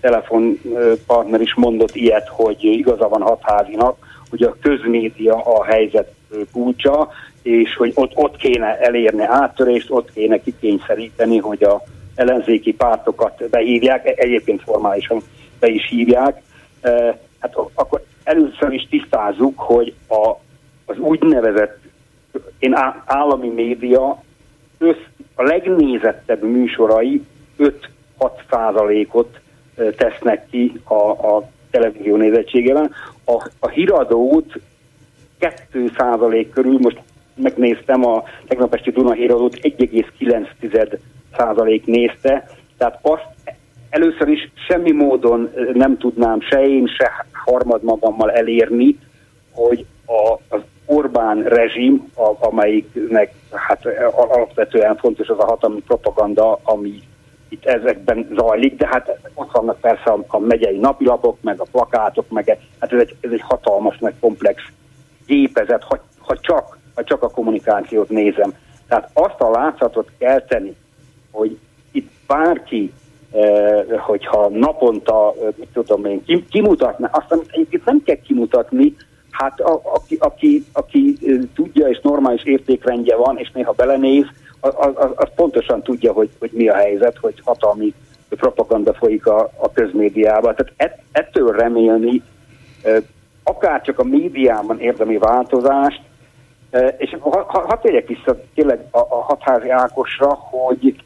telefonpartner is mondott ilyet, hogy igaza van hatházinak, hogy a közmédia a helyzet kulcsa, és hogy ott, ott kéne elérni áttörést, ott kéne kikényszeríteni, hogy a ellenzéki pártokat behívják, e, egyébként formálisan be is hívják. Hát akkor először is tisztázzuk, hogy a, az úgynevezett én állami média össz, a legnézettebb műsorai 5-6 százalékot tesznek ki a, a televízió nézettségében. A, a híradót 2 százalék körül, most megnéztem a tegnap esti Duna híradót, 1,9 százalék nézte, tehát azt először is semmi módon nem tudnám se én, se harmad magammal elérni, hogy a, az Orbán rezsim, a, amelyiknek hát alapvetően fontos az a hatalmi propaganda, ami itt ezekben zajlik, de hát ott vannak persze a, a megyei napilapok, meg a plakátok, meg hát ez egy, ez egy hatalmas, meg komplex gépezet, ha, ha, csak, ha csak a kommunikációt nézem. Tehát azt a látszatot kell tenni, hogy itt bárki, eh, hogyha naponta, eh, mit tudom én, kimutatná, azt egyébként nem kell kimutatni, hát a, aki, aki, aki tudja és normális értékrendje van, és néha belenéz, az, az, az pontosan tudja, hogy, hogy mi a helyzet, hogy hatalmi propaganda folyik a, a közmédiában. Tehát ett, ettől remélni akár csak a médiában érdemi változást, és ha, ha, ha térjek vissza tényleg a, a hatházi Ákosra, hogy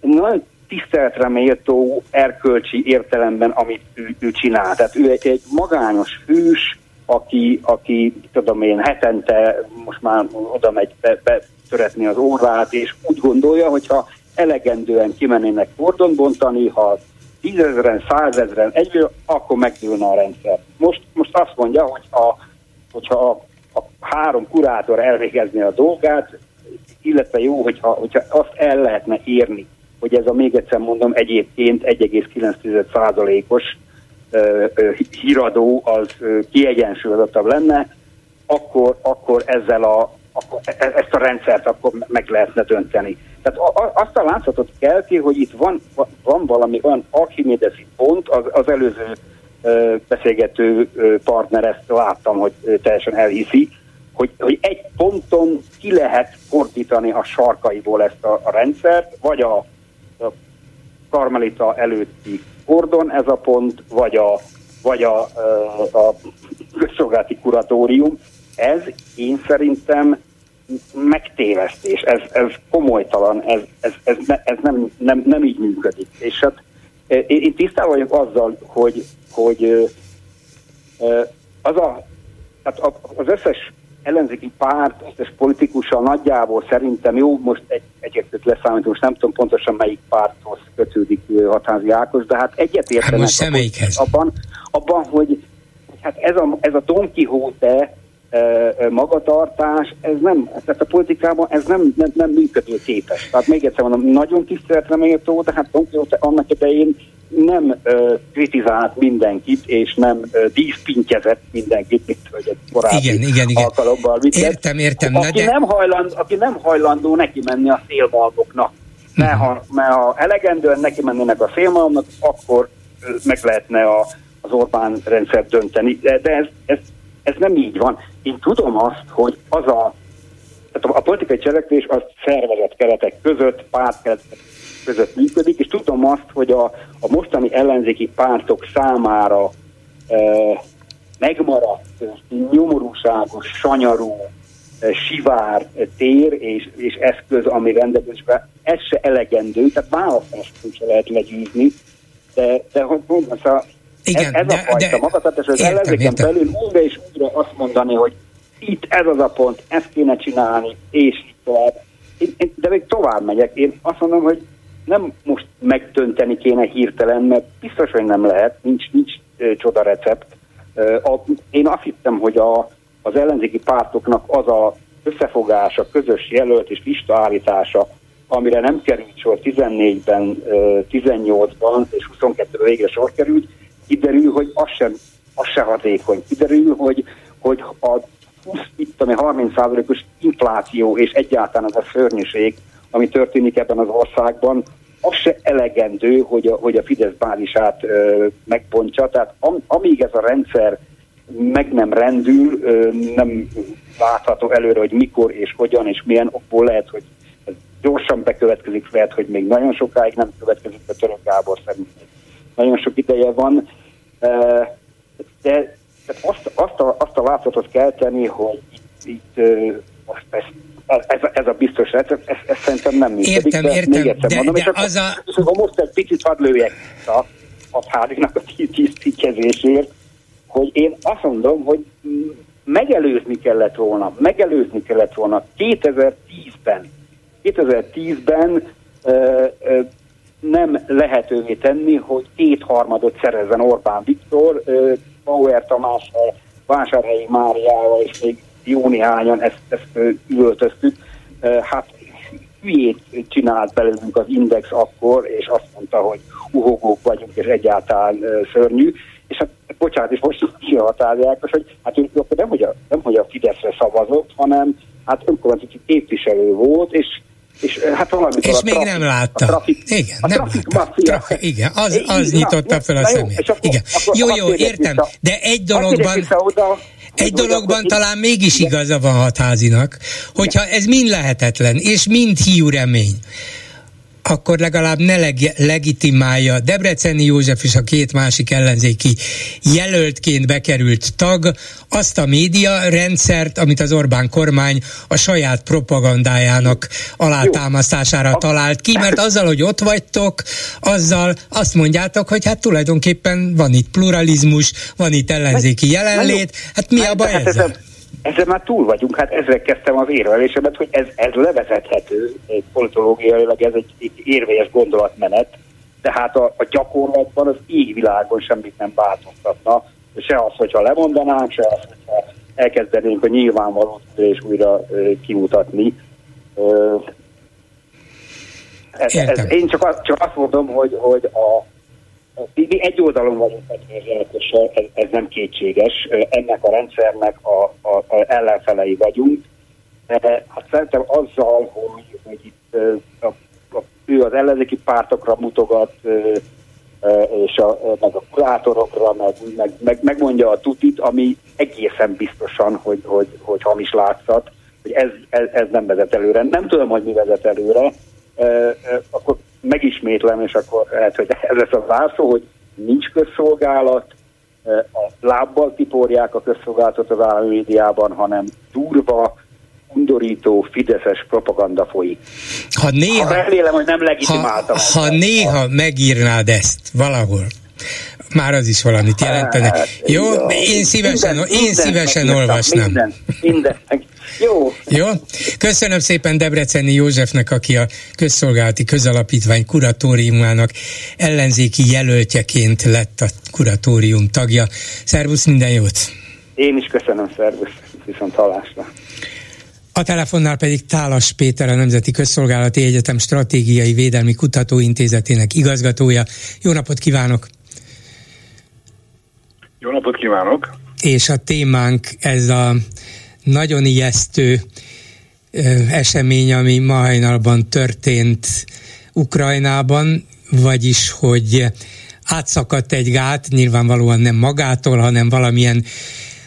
nagyon tiszteletre méltó erkölcsi értelemben, amit ő, ő csinál. Tehát ő egy, egy magányos hős, aki, aki tudom én, hetente most már oda megy be, betöretni az órát, és úgy gondolja, hogyha elegendően kimennének fordon bontani, ha tízezeren, százezeren egyből, akkor megdőlne a rendszer. Most, most azt mondja, hogy a, hogyha a, a három kurátor elvégezni a dolgát, illetve jó, hogyha, hogyha azt el lehetne érni, hogy ez a még egyszer mondom egyébként 1,9%-os híradó az kiegyensúlyozottabb lenne, akkor, akkor ezzel a, akkor e, e, ezt a rendszert akkor meg lehetne dönteni. Tehát azt a látszatot kelti, hogy itt van, van valami olyan archimédeszi pont, az, az előző beszélgető partner ezt láttam, hogy teljesen elhiszi, hogy, hogy egy ponton ki lehet fordítani a sarkaiból ezt a, a rendszert, vagy a, a karmelita előtti kordon ez a pont, vagy a, vagy a, a közszolgálati kuratórium. Ez én szerintem megtévesztés, ez, ez komolytalan, ez, ez, ez, ne, ez nem, nem, nem így működik. És hát én, én tisztában vagyok azzal, hogy, hogy az a, hát az összes ellenzéki párt, összes politikussal nagyjából szerintem jó, most egy, egyébként leszámítom, most nem tudom pontosan melyik párthoz kötődik Hatázi Ákos, de hát egyetértenek hát abban, abban, hogy hát ez a, ez a Don Quixote magatartás, ez nem, tehát a politikában ez nem, nem, nem működő képes. Tehát még egyszer mondom, nagyon tiszteletre méltó, de hát Don Quixote annak idején nem uh, kritizált mindenkit, és nem uh, díszpintjezett mindenkit, mint hogy egy korábbi igen, igen, igen. alkalommal Értem, értem. Aki, de... nem hajland, aki nem hajlandó neki menni a szélmalmoknak, mert ha, mert ha elegendően neki mennének a szélmalmnak, akkor meg lehetne a, az Orbán rendszer dönteni. De, de ez, ez, ez nem így van. Én tudom azt, hogy az a, tehát a politikai cselekvés az szervezett keretek között, pártkeretek között működik, és tudom azt, hogy a, a mostani ellenzéki pártok számára e, megmaradt nyomorúságos, sanyarú, e, sivár tér és, és eszköz, ami rendelkezésben, ez se elegendő, tehát választást sem lehet legyűzni, de, de hogy mondom, szóval igen, ez, ez de, a fajta magatartás, az ellenzéken belül újra és újra azt mondani, hogy itt ez az a pont, ezt kéne csinálni, és tovább. Én, én, de még tovább megyek. Én azt mondom, hogy nem most megtönteni kéne hirtelen, mert biztos, hogy nem lehet, nincs, nincs csoda recept. A, én azt hittem, hogy a, az ellenzéki pártoknak az a összefogása, közös jelölt és listaállítása, amire nem került sor 14-ben, 18-ban és 22-ben végre sor került, kiderül, hogy az sem, az sem hatékony. Kiderül, hogy, hogy a 20, itt, ami 30%-os infláció és egyáltalán az a szörnyűség, ami történik ebben az országban, az se elegendő, hogy a, hogy a Fidesz bázisát ö, megbontsa. Tehát am, amíg ez a rendszer meg nem rendül, ö, nem látható előre, hogy mikor és hogyan és milyen okból lehet, hogy ez gyorsan bekövetkezik, lehet, hogy még nagyon sokáig nem következik be Török Gábor szerint. Nagyon sok ideje van, de azt, azt, a, azt a látszatot kell tenni, hogy itt, itt most ezt ez, ez a biztos recept, ez, ez szerintem nem működik. Értem, de értem, még egyszer de, mondom, de és akkor, az a... és akkor most egy picit hadd lőjek a, a házinak a tisztítkezésért, hogy én azt mondom, hogy megelőzni kellett volna, megelőzni kellett volna 2010-ben, 2010-ben ö, ö, nem lehetővé tenni, hogy kétharmadot szerezzen Orbán Viktor, ö, Bauer Tamással, Vásárhelyi Máriával és még jó néhányan ezt, ezt üvöltöztük. Hát hülyét csinált belőlünk az Index akkor, és azt mondta, hogy uhogók vagyunk, és egyáltalán szörnyű. És hát, bocsánat, és most <laughs> kihatárják, hogy hát ő akkor nem hogy, a, nem, hogy a Fideszre szavazott, hanem hát önkormányzati képviselő volt, és és hát valamikor és a még trafik, nem látta. A trafik, igen, a nem trafik látta. Trafik, igen, az, az na, nyitotta na, fel a szemét. Igen. akkor- Jó, jó, értem, de egy dologban... vissza oda, Egy dologban talán mégis igaza van hatházinak, hogyha ez mind lehetetlen, és mind hiú remény, akkor legalább ne leg- legitimálja Debreceni József és a két másik ellenzéki jelöltként bekerült tag azt a média rendszert, amit az Orbán kormány a saját propagandájának alátámasztására Jó. talált ki, mert azzal, hogy ott vagytok, azzal azt mondjátok, hogy hát tulajdonképpen van itt pluralizmus, van itt ellenzéki jelenlét, hát mi a baj hát ezzel? Ezzel már túl vagyunk, hát ezzel kezdtem az érvelésemet, hogy ez, ez levezethető, egy politológiailag ez egy, egy érvényes gondolatmenet, tehát a, a gyakorlatban az égvilágon semmit nem változtatna, se az, hogyha lemondanánk, se az, hogyha elkezdenénk a nyilvánvaló és újra ö, kimutatni. Ö, ez, ez, én csak, csak azt mondom, hogy, hogy a, mi, egy oldalon vagyunk ez, ez nem kétséges. Ennek a rendszernek a, a, a ellenfelei vagyunk. Hát szerintem azzal, hogy, hogy itt a, a, ő az ellenzéki pártokra mutogat, és a, meg a kurátorokra, meg, meg, meg, megmondja a tutit, ami egészen biztosan, hogy, hogy, hogy hamis látszat, hogy ez, ez, ez nem vezet előre. Nem tudom, hogy mi vezet előre, akkor megismétlem, és akkor lehet, hogy ez lesz a vászó, hogy nincs közszolgálat, a lábbal tiporják a közszolgálatot az állami médiában, hanem durva, undorító, fideszes propaganda folyik. Ha néha... Ha remélem, hogy nem legitimáltam. Ha, ha néha megírnád ezt valahol, már az is valamit jelentene. Hát, Jó, én szívesen, minden, én szívesen olvasnám. Minden, minden, jó. Jó. Köszönöm szépen Debreceni Józsefnek, aki a Közszolgálati Közalapítvány kuratóriumának ellenzéki jelöltjeként lett a kuratórium tagja. Szervusz, minden jót! Én is köszönöm, szervusz, viszont hallásra. A telefonnál pedig Tálas Péter, a Nemzeti Közszolgálati Egyetem Stratégiai Védelmi Kutatóintézetének igazgatója. Jó napot kívánok! Jó napot kívánok! És a témánk ez a nagyon ijesztő esemény, ami ma hajnalban történt Ukrajnában, vagyis, hogy átszakadt egy gát, nyilvánvalóan nem magától, hanem valamilyen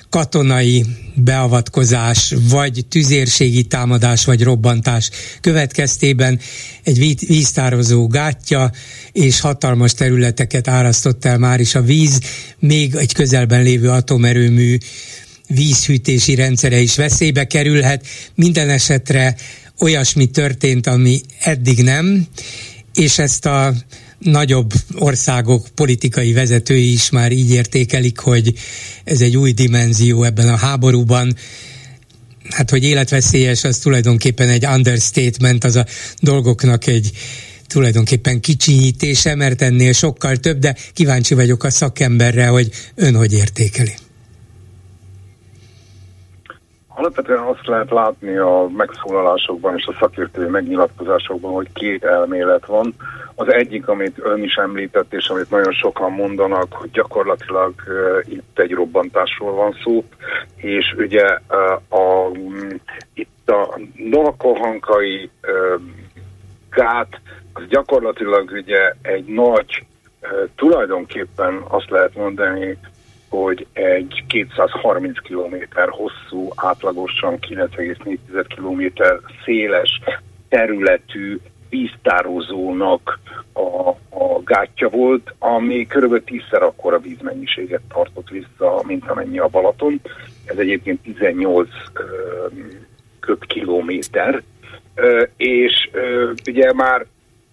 katonai beavatkozás, vagy tüzérségi támadás, vagy robbantás következtében egy víztározó gátja, és hatalmas területeket árasztott el már is a víz, még egy közelben lévő atomerőmű vízhűtési rendszere is veszélybe kerülhet. Minden esetre olyasmi történt, ami eddig nem, és ezt a nagyobb országok politikai vezetői is már így értékelik, hogy ez egy új dimenzió ebben a háborúban. Hát, hogy életveszélyes, az tulajdonképpen egy understatement, az a dolgoknak egy tulajdonképpen kicsinyítése, mert ennél sokkal több, de kíváncsi vagyok a szakemberre, hogy ön hogy értékeli. Alapvetően azt lehet látni a megszólalásokban és a szakértői megnyilatkozásokban, hogy két elmélet van. Az egyik, amit ön is említett, és amit nagyon sokan mondanak, hogy gyakorlatilag uh, itt egy robbantásról van szó, és ugye uh, a, itt a Novakohankai uh, gát, az gyakorlatilag ugye egy nagy, uh, tulajdonképpen azt lehet mondani, hogy egy 230 km hosszú, átlagosan 9,4 km széles területű víztározónak a, a gátja volt, ami kb. tízszer akkora vízmennyiséget tartott vissza, mint amennyi a Balaton. Ez egyébként 18 köbkilométer, és ugye már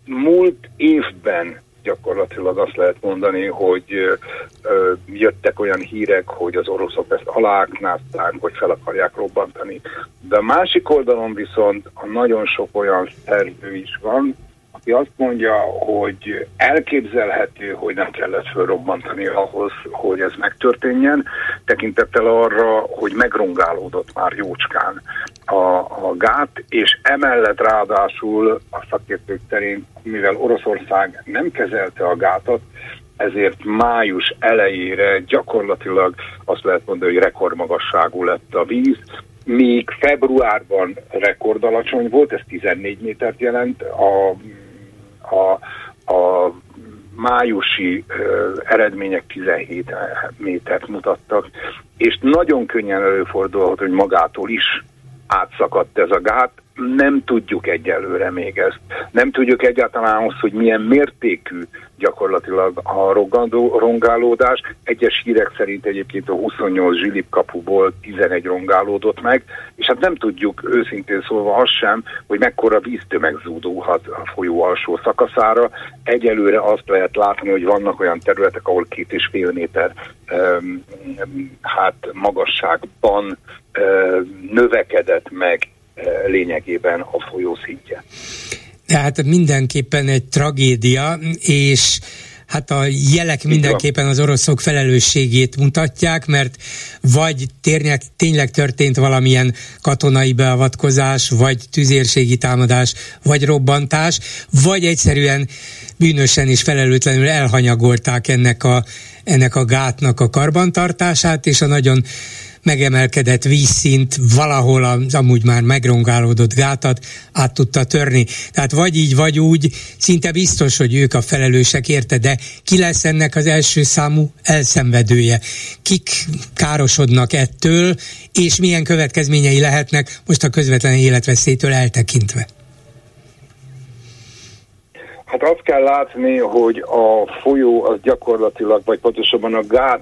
múlt évben gyakorlatilag azt lehet mondani, hogy ö, jöttek olyan hírek, hogy az oroszok ezt aláknázták, hogy fel akarják robbantani. De a másik oldalon viszont a nagyon sok olyan szerző is van, aki azt mondja, hogy elképzelhető, hogy nem kellett fölrobbantani ahhoz, hogy ez megtörténjen, tekintettel arra, hogy megrongálódott már jócskán a, a gát, és emellett ráadásul a szakértők szerint, mivel Oroszország nem kezelte a gátat, ezért május elejére gyakorlatilag azt lehet mondani, hogy rekordmagasságú lett a víz, míg februárban rekordalacsony volt, ez 14 métert jelent, a a, a májusi ö, eredmények 17 métert mutattak, és nagyon könnyen előfordulhat, hogy magától is átszakadt ez a gát, nem tudjuk egyelőre még ezt. Nem tudjuk egyáltalán azt, hogy milyen mértékű gyakorlatilag a rongálódás. Egyes hírek szerint egyébként a 28 zsilip kapuból 11 rongálódott meg, és hát nem tudjuk őszintén szólva azt sem, hogy mekkora víztömeg zúdulhat a folyó alsó szakaszára. Egyelőre azt lehet látni, hogy vannak olyan területek, ahol két és fél méter um, hát magasságban um, növekedett meg lényegében a folyó szintje. Tehát mindenképpen egy tragédia, és hát a jelek mindenképpen az oroszok felelősségét mutatják, mert vagy tényleg, tényleg történt valamilyen katonai beavatkozás, vagy tüzérségi támadás, vagy robbantás, vagy egyszerűen bűnösen és felelőtlenül elhanyagolták ennek a, ennek a gátnak a karbantartását, és a nagyon megemelkedett vízszint valahol az amúgy már megrongálódott gátat át tudta törni. Tehát vagy így, vagy úgy, szinte biztos, hogy ők a felelősek érte, de ki lesz ennek az első számú elszenvedője? Kik károsodnak ettől, és milyen következményei lehetnek most a közvetlen életveszélytől eltekintve? Hát azt kell látni, hogy a folyó az gyakorlatilag, vagy pontosabban a gát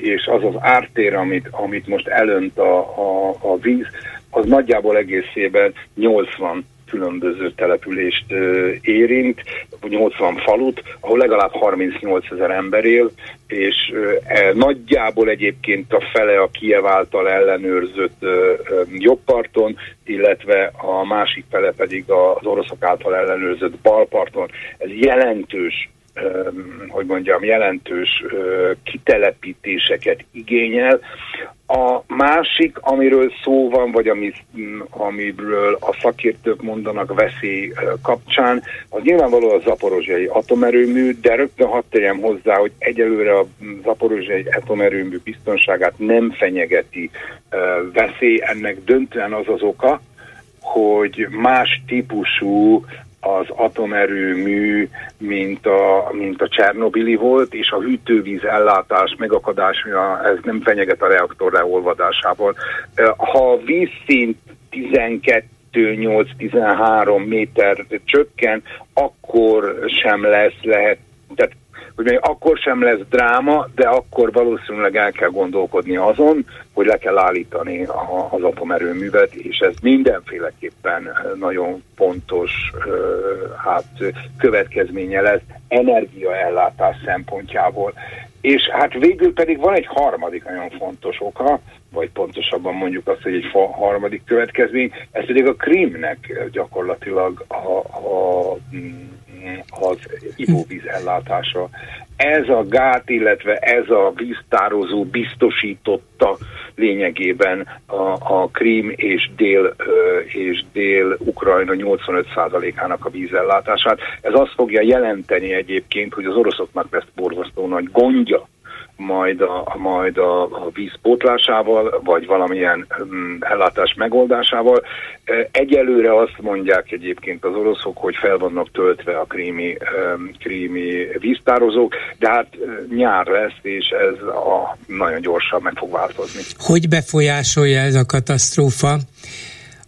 és az az ártér, amit, amit most elönt a, a, a víz, az nagyjából egészében 80 különböző települést érint, 80 falut, ahol legalább 38 ezer ember él, és e, nagyjából egyébként a fele a Kiev által ellenőrzött jobbparton, illetve a másik fele pedig az oroszok által ellenőrzött balparton. Ez jelentős hogy mondjam, jelentős kitelepítéseket igényel. A másik, amiről szó van, vagy ami, amiről a szakértők mondanak veszély kapcsán, az nyilvánvaló a zaporozsiai atomerőmű, de rögtön hadd tegyem hozzá, hogy egyelőre a zaporozsiai atomerőmű biztonságát nem fenyegeti veszély. Ennek döntően az az oka, hogy más típusú az atomerőmű, mint a, mint a Csernobili volt, és a hűtővíz ellátás megakadása, ez nem fenyeget a reaktor leolvadásával. Ha a vízszint 12 8-13 méter csökken, akkor sem lesz lehet, hogy még akkor sem lesz dráma, de akkor valószínűleg el kell gondolkodni azon, hogy le kell állítani az atomerőművet, és ez mindenféleképpen nagyon pontos hát, következménye lesz energiaellátás szempontjából. És hát végül pedig van egy harmadik nagyon fontos oka, vagy pontosabban mondjuk azt, hogy egy harmadik következmény, ez pedig a Krímnek gyakorlatilag a, a az ivóvíz ellátása. Ez a gát, illetve ez a víztározó biztosította lényegében a, a Krím és dél és dél-Ukrajna 85%-ának a vízellátását. Ez azt fogja jelenteni egyébként, hogy az oroszoknak lesz borzasztó nagy gondja majd a, majd a, a víz pótlásával, vagy valamilyen um, ellátás megoldásával. Egyelőre azt mondják egyébként az oroszok, hogy fel vannak töltve a krími, krími víztározók, de hát nyár lesz, és ez a, nagyon gyorsan meg fog változni. Hogy befolyásolja ez a katasztrófa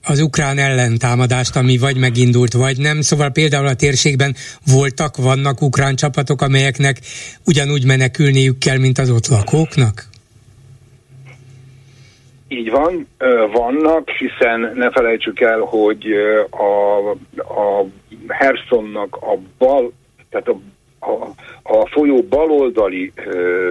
az ukrán ellentámadást, ami vagy megindult, vagy nem. Szóval például a térségben voltak, vannak ukrán csapatok, amelyeknek ugyanúgy menekülniük kell, mint az ott lakóknak? Így van, vannak, hiszen ne felejtsük el, hogy a, a Hersonnak a bal, tehát a a, a folyó baloldali ö,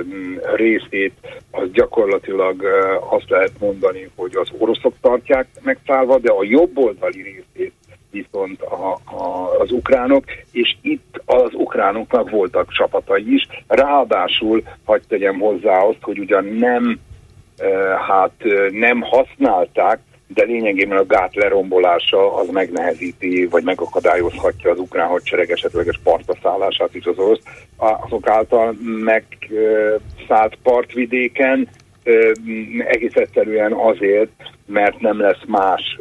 részét az gyakorlatilag ö, azt lehet mondani, hogy az oroszok tartják megszállva, de a jobboldali részét viszont a, a, az ukránok, és itt az ukránoknak voltak csapatai is. Ráadásul, hagyd tegyem hozzá azt, hogy ugyan nem hát nem használták de lényegében a gát lerombolása az megnehezíti, vagy megakadályozhatja az ukrán hadsereg esetleges partaszállását is az orosz. Azok által megszállt partvidéken egész egyszerűen azért, mert nem lesz más,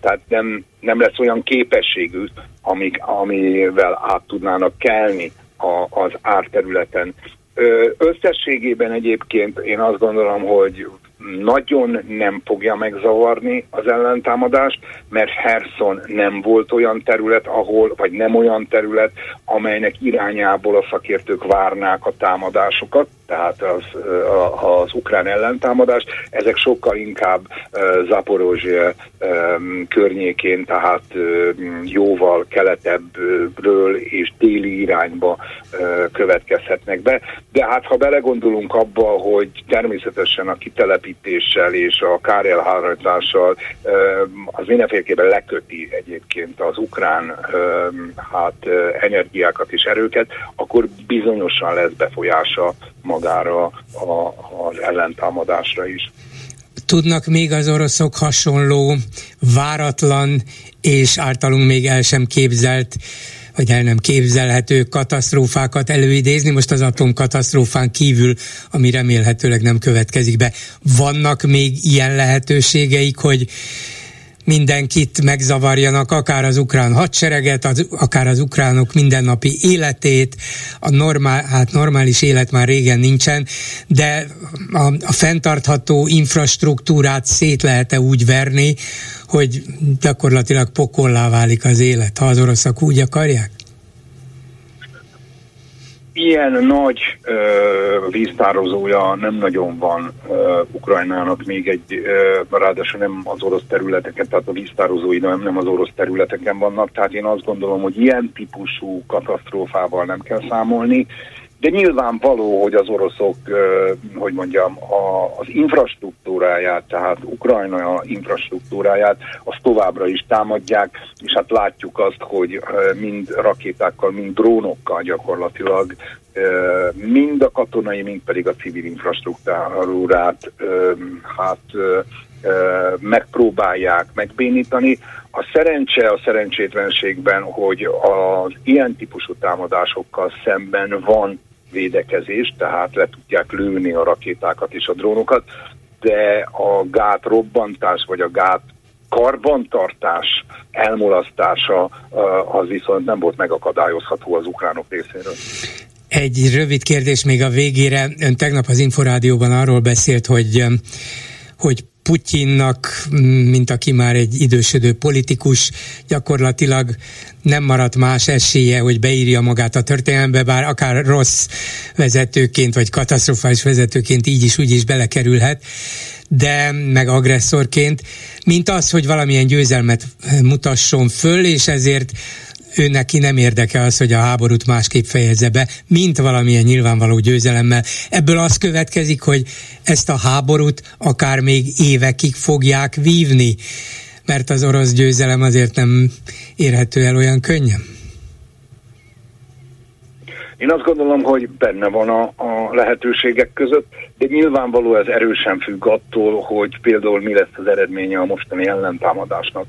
tehát nem, nem lesz olyan képességű, amik, amivel át tudnának kelni a, az árterületen. Összességében egyébként én azt gondolom, hogy nagyon nem fogja megzavarni az ellentámadást, mert Herson nem volt olyan terület, ahol, vagy nem olyan terület, amelynek irányából a szakértők várnák a támadásokat, tehát az, az ukrán ellentámadás, ezek sokkal inkább Zaporozsia környékén, tehát jóval keletebbről és déli irányba következhetnek be. De hát ha belegondolunk abba, hogy természetesen a kitelepítéssel és a kárelhárítással az mindenféleképpen leköti egyébként az ukrán hát energiákat és erőket, akkor bizonyosan lesz befolyása magára a, az ellentámadásra is. Tudnak még az oroszok hasonló, váratlan és általunk még el sem képzelt vagy el nem képzelhető katasztrófákat előidézni, most az atomkatasztrófán kívül, ami remélhetőleg nem következik be. Vannak még ilyen lehetőségeik, hogy mindenkit megzavarjanak, akár az ukrán hadsereget, az, akár az ukránok mindennapi életét, a normál, hát normális élet már régen nincsen, de a, a fenntartható infrastruktúrát szét lehet-e úgy verni, hogy gyakorlatilag pokollá válik az élet, ha az oroszok úgy akarják? Ilyen nagy ö, víztározója nem nagyon van ö, Ukrajnának még egy, ö, ráadásul nem az orosz területeken, tehát a víztározói nem, nem az orosz területeken vannak, tehát én azt gondolom, hogy ilyen típusú katasztrófával nem kell számolni, de nyilvánvaló, hogy az oroszok, hogy mondjam, az infrastruktúráját, tehát Ukrajna infrastruktúráját, azt továbbra is támadják, és hát látjuk azt, hogy mind rakétákkal, mind drónokkal gyakorlatilag mind a katonai, mind pedig a civil infrastruktúrát hát megpróbálják megbénítani. A szerencse a szerencsétlenségben, hogy az ilyen típusú támadásokkal szemben van védekezés, tehát le tudják lőni a rakétákat és a drónokat, de a gát robbantás vagy a gát karbantartás elmulasztása az viszont nem volt megakadályozható az ukránok részéről. Egy rövid kérdés még a végére. Ön tegnap az Inforádióban arról beszélt, hogy hogy Putyinnak, mint aki már egy idősödő politikus, gyakorlatilag nem maradt más esélye, hogy beírja magát a történelembe, bár akár rossz vezetőként, vagy katasztrofális vezetőként így is, úgy is belekerülhet, de meg agresszorként, mint az, hogy valamilyen győzelmet mutasson föl, és ezért ő neki nem érdeke az, hogy a háborút másképp fejezze be, mint valamilyen nyilvánvaló győzelemmel. Ebből az következik, hogy ezt a háborút akár még évekig fogják vívni, mert az orosz győzelem azért nem érhető el olyan könnyen. Én azt gondolom, hogy benne van a, a lehetőségek között, de nyilvánvaló ez erősen függ attól, hogy például mi lesz az eredménye a mostani ellentámadásnak.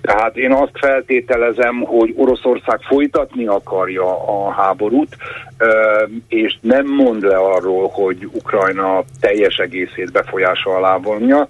Tehát én azt feltételezem, hogy Oroszország folytatni akarja a háborút, és nem mond le arról, hogy Ukrajna teljes egészét befolyása alá vonja,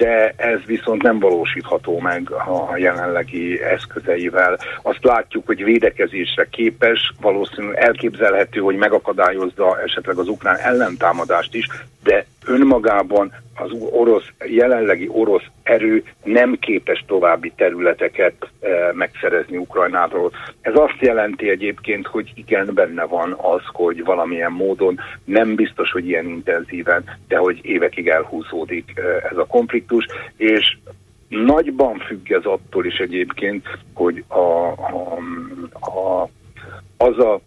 de ez viszont nem valósítható meg a jelenlegi eszközeivel. Azt látjuk, hogy védekezésre képes, valószínűleg elképzelhető, hogy megakadályozza esetleg az ukrán ellentámadást is, de önmagában az orosz, jelenlegi orosz erő nem képes további területeket e, megszerezni Ukrajnától. Ez azt jelenti egyébként, hogy igen, benne van az, hogy valamilyen módon nem biztos, hogy ilyen intenzíven, de hogy évekig elhúzódik e, ez a konfliktus, és nagyban függ ez attól is egyébként, hogy a, a, a, az a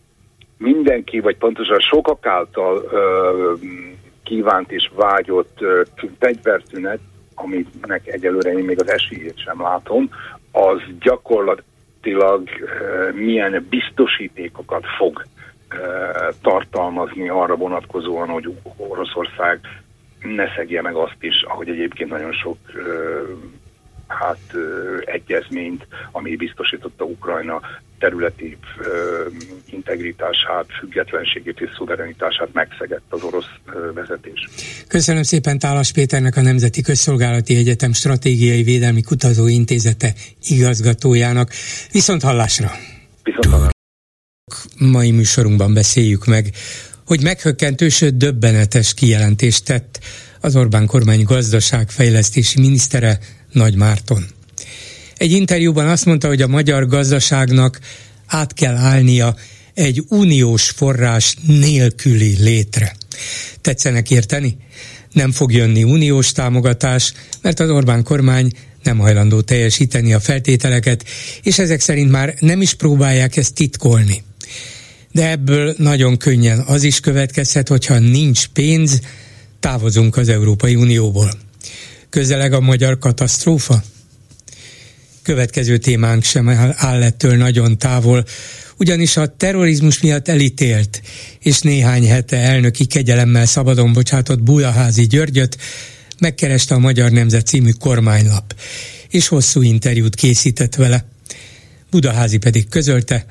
mindenki, vagy pontosan sokak által ö, kívánt és vágyott fegyverszünet, aminek egyelőre én még az esélyét sem látom, az gyakorlatilag milyen biztosítékokat fog tartalmazni arra vonatkozóan, hogy Oroszország ne szegje meg azt is, ahogy egyébként nagyon sok hát egyezményt, ami biztosította Ukrajna területi integritását, függetlenségét és szuverenitását megszegett az orosz vezetés. Köszönöm szépen Tálas Péternek a Nemzeti Közszolgálati Egyetem Stratégiai Védelmi Kutató Intézete igazgatójának. Viszont hallásra! Viszont hallásra! Mai műsorunkban beszéljük meg hogy meghökkentő, sőt döbbenetes kijelentést tett az Orbán kormány gazdaságfejlesztési minisztere Nagy Márton. Egy interjúban azt mondta, hogy a magyar gazdaságnak át kell állnia egy uniós forrás nélküli létre. Tetszenek érteni? Nem fog jönni uniós támogatás, mert az Orbán kormány nem hajlandó teljesíteni a feltételeket, és ezek szerint már nem is próbálják ezt titkolni. De ebből nagyon könnyen az is következhet, hogyha nincs pénz, távozunk az Európai Unióból. Közeleg a magyar katasztrófa? Következő témánk sem áll ettől nagyon távol, ugyanis a terrorizmus miatt elítélt és néhány hete elnöki kegyelemmel szabadon bocsátott Budaházi Györgyöt megkereste a Magyar Nemzet című kormánylap, és hosszú interjút készített vele. Budaházi pedig közölte,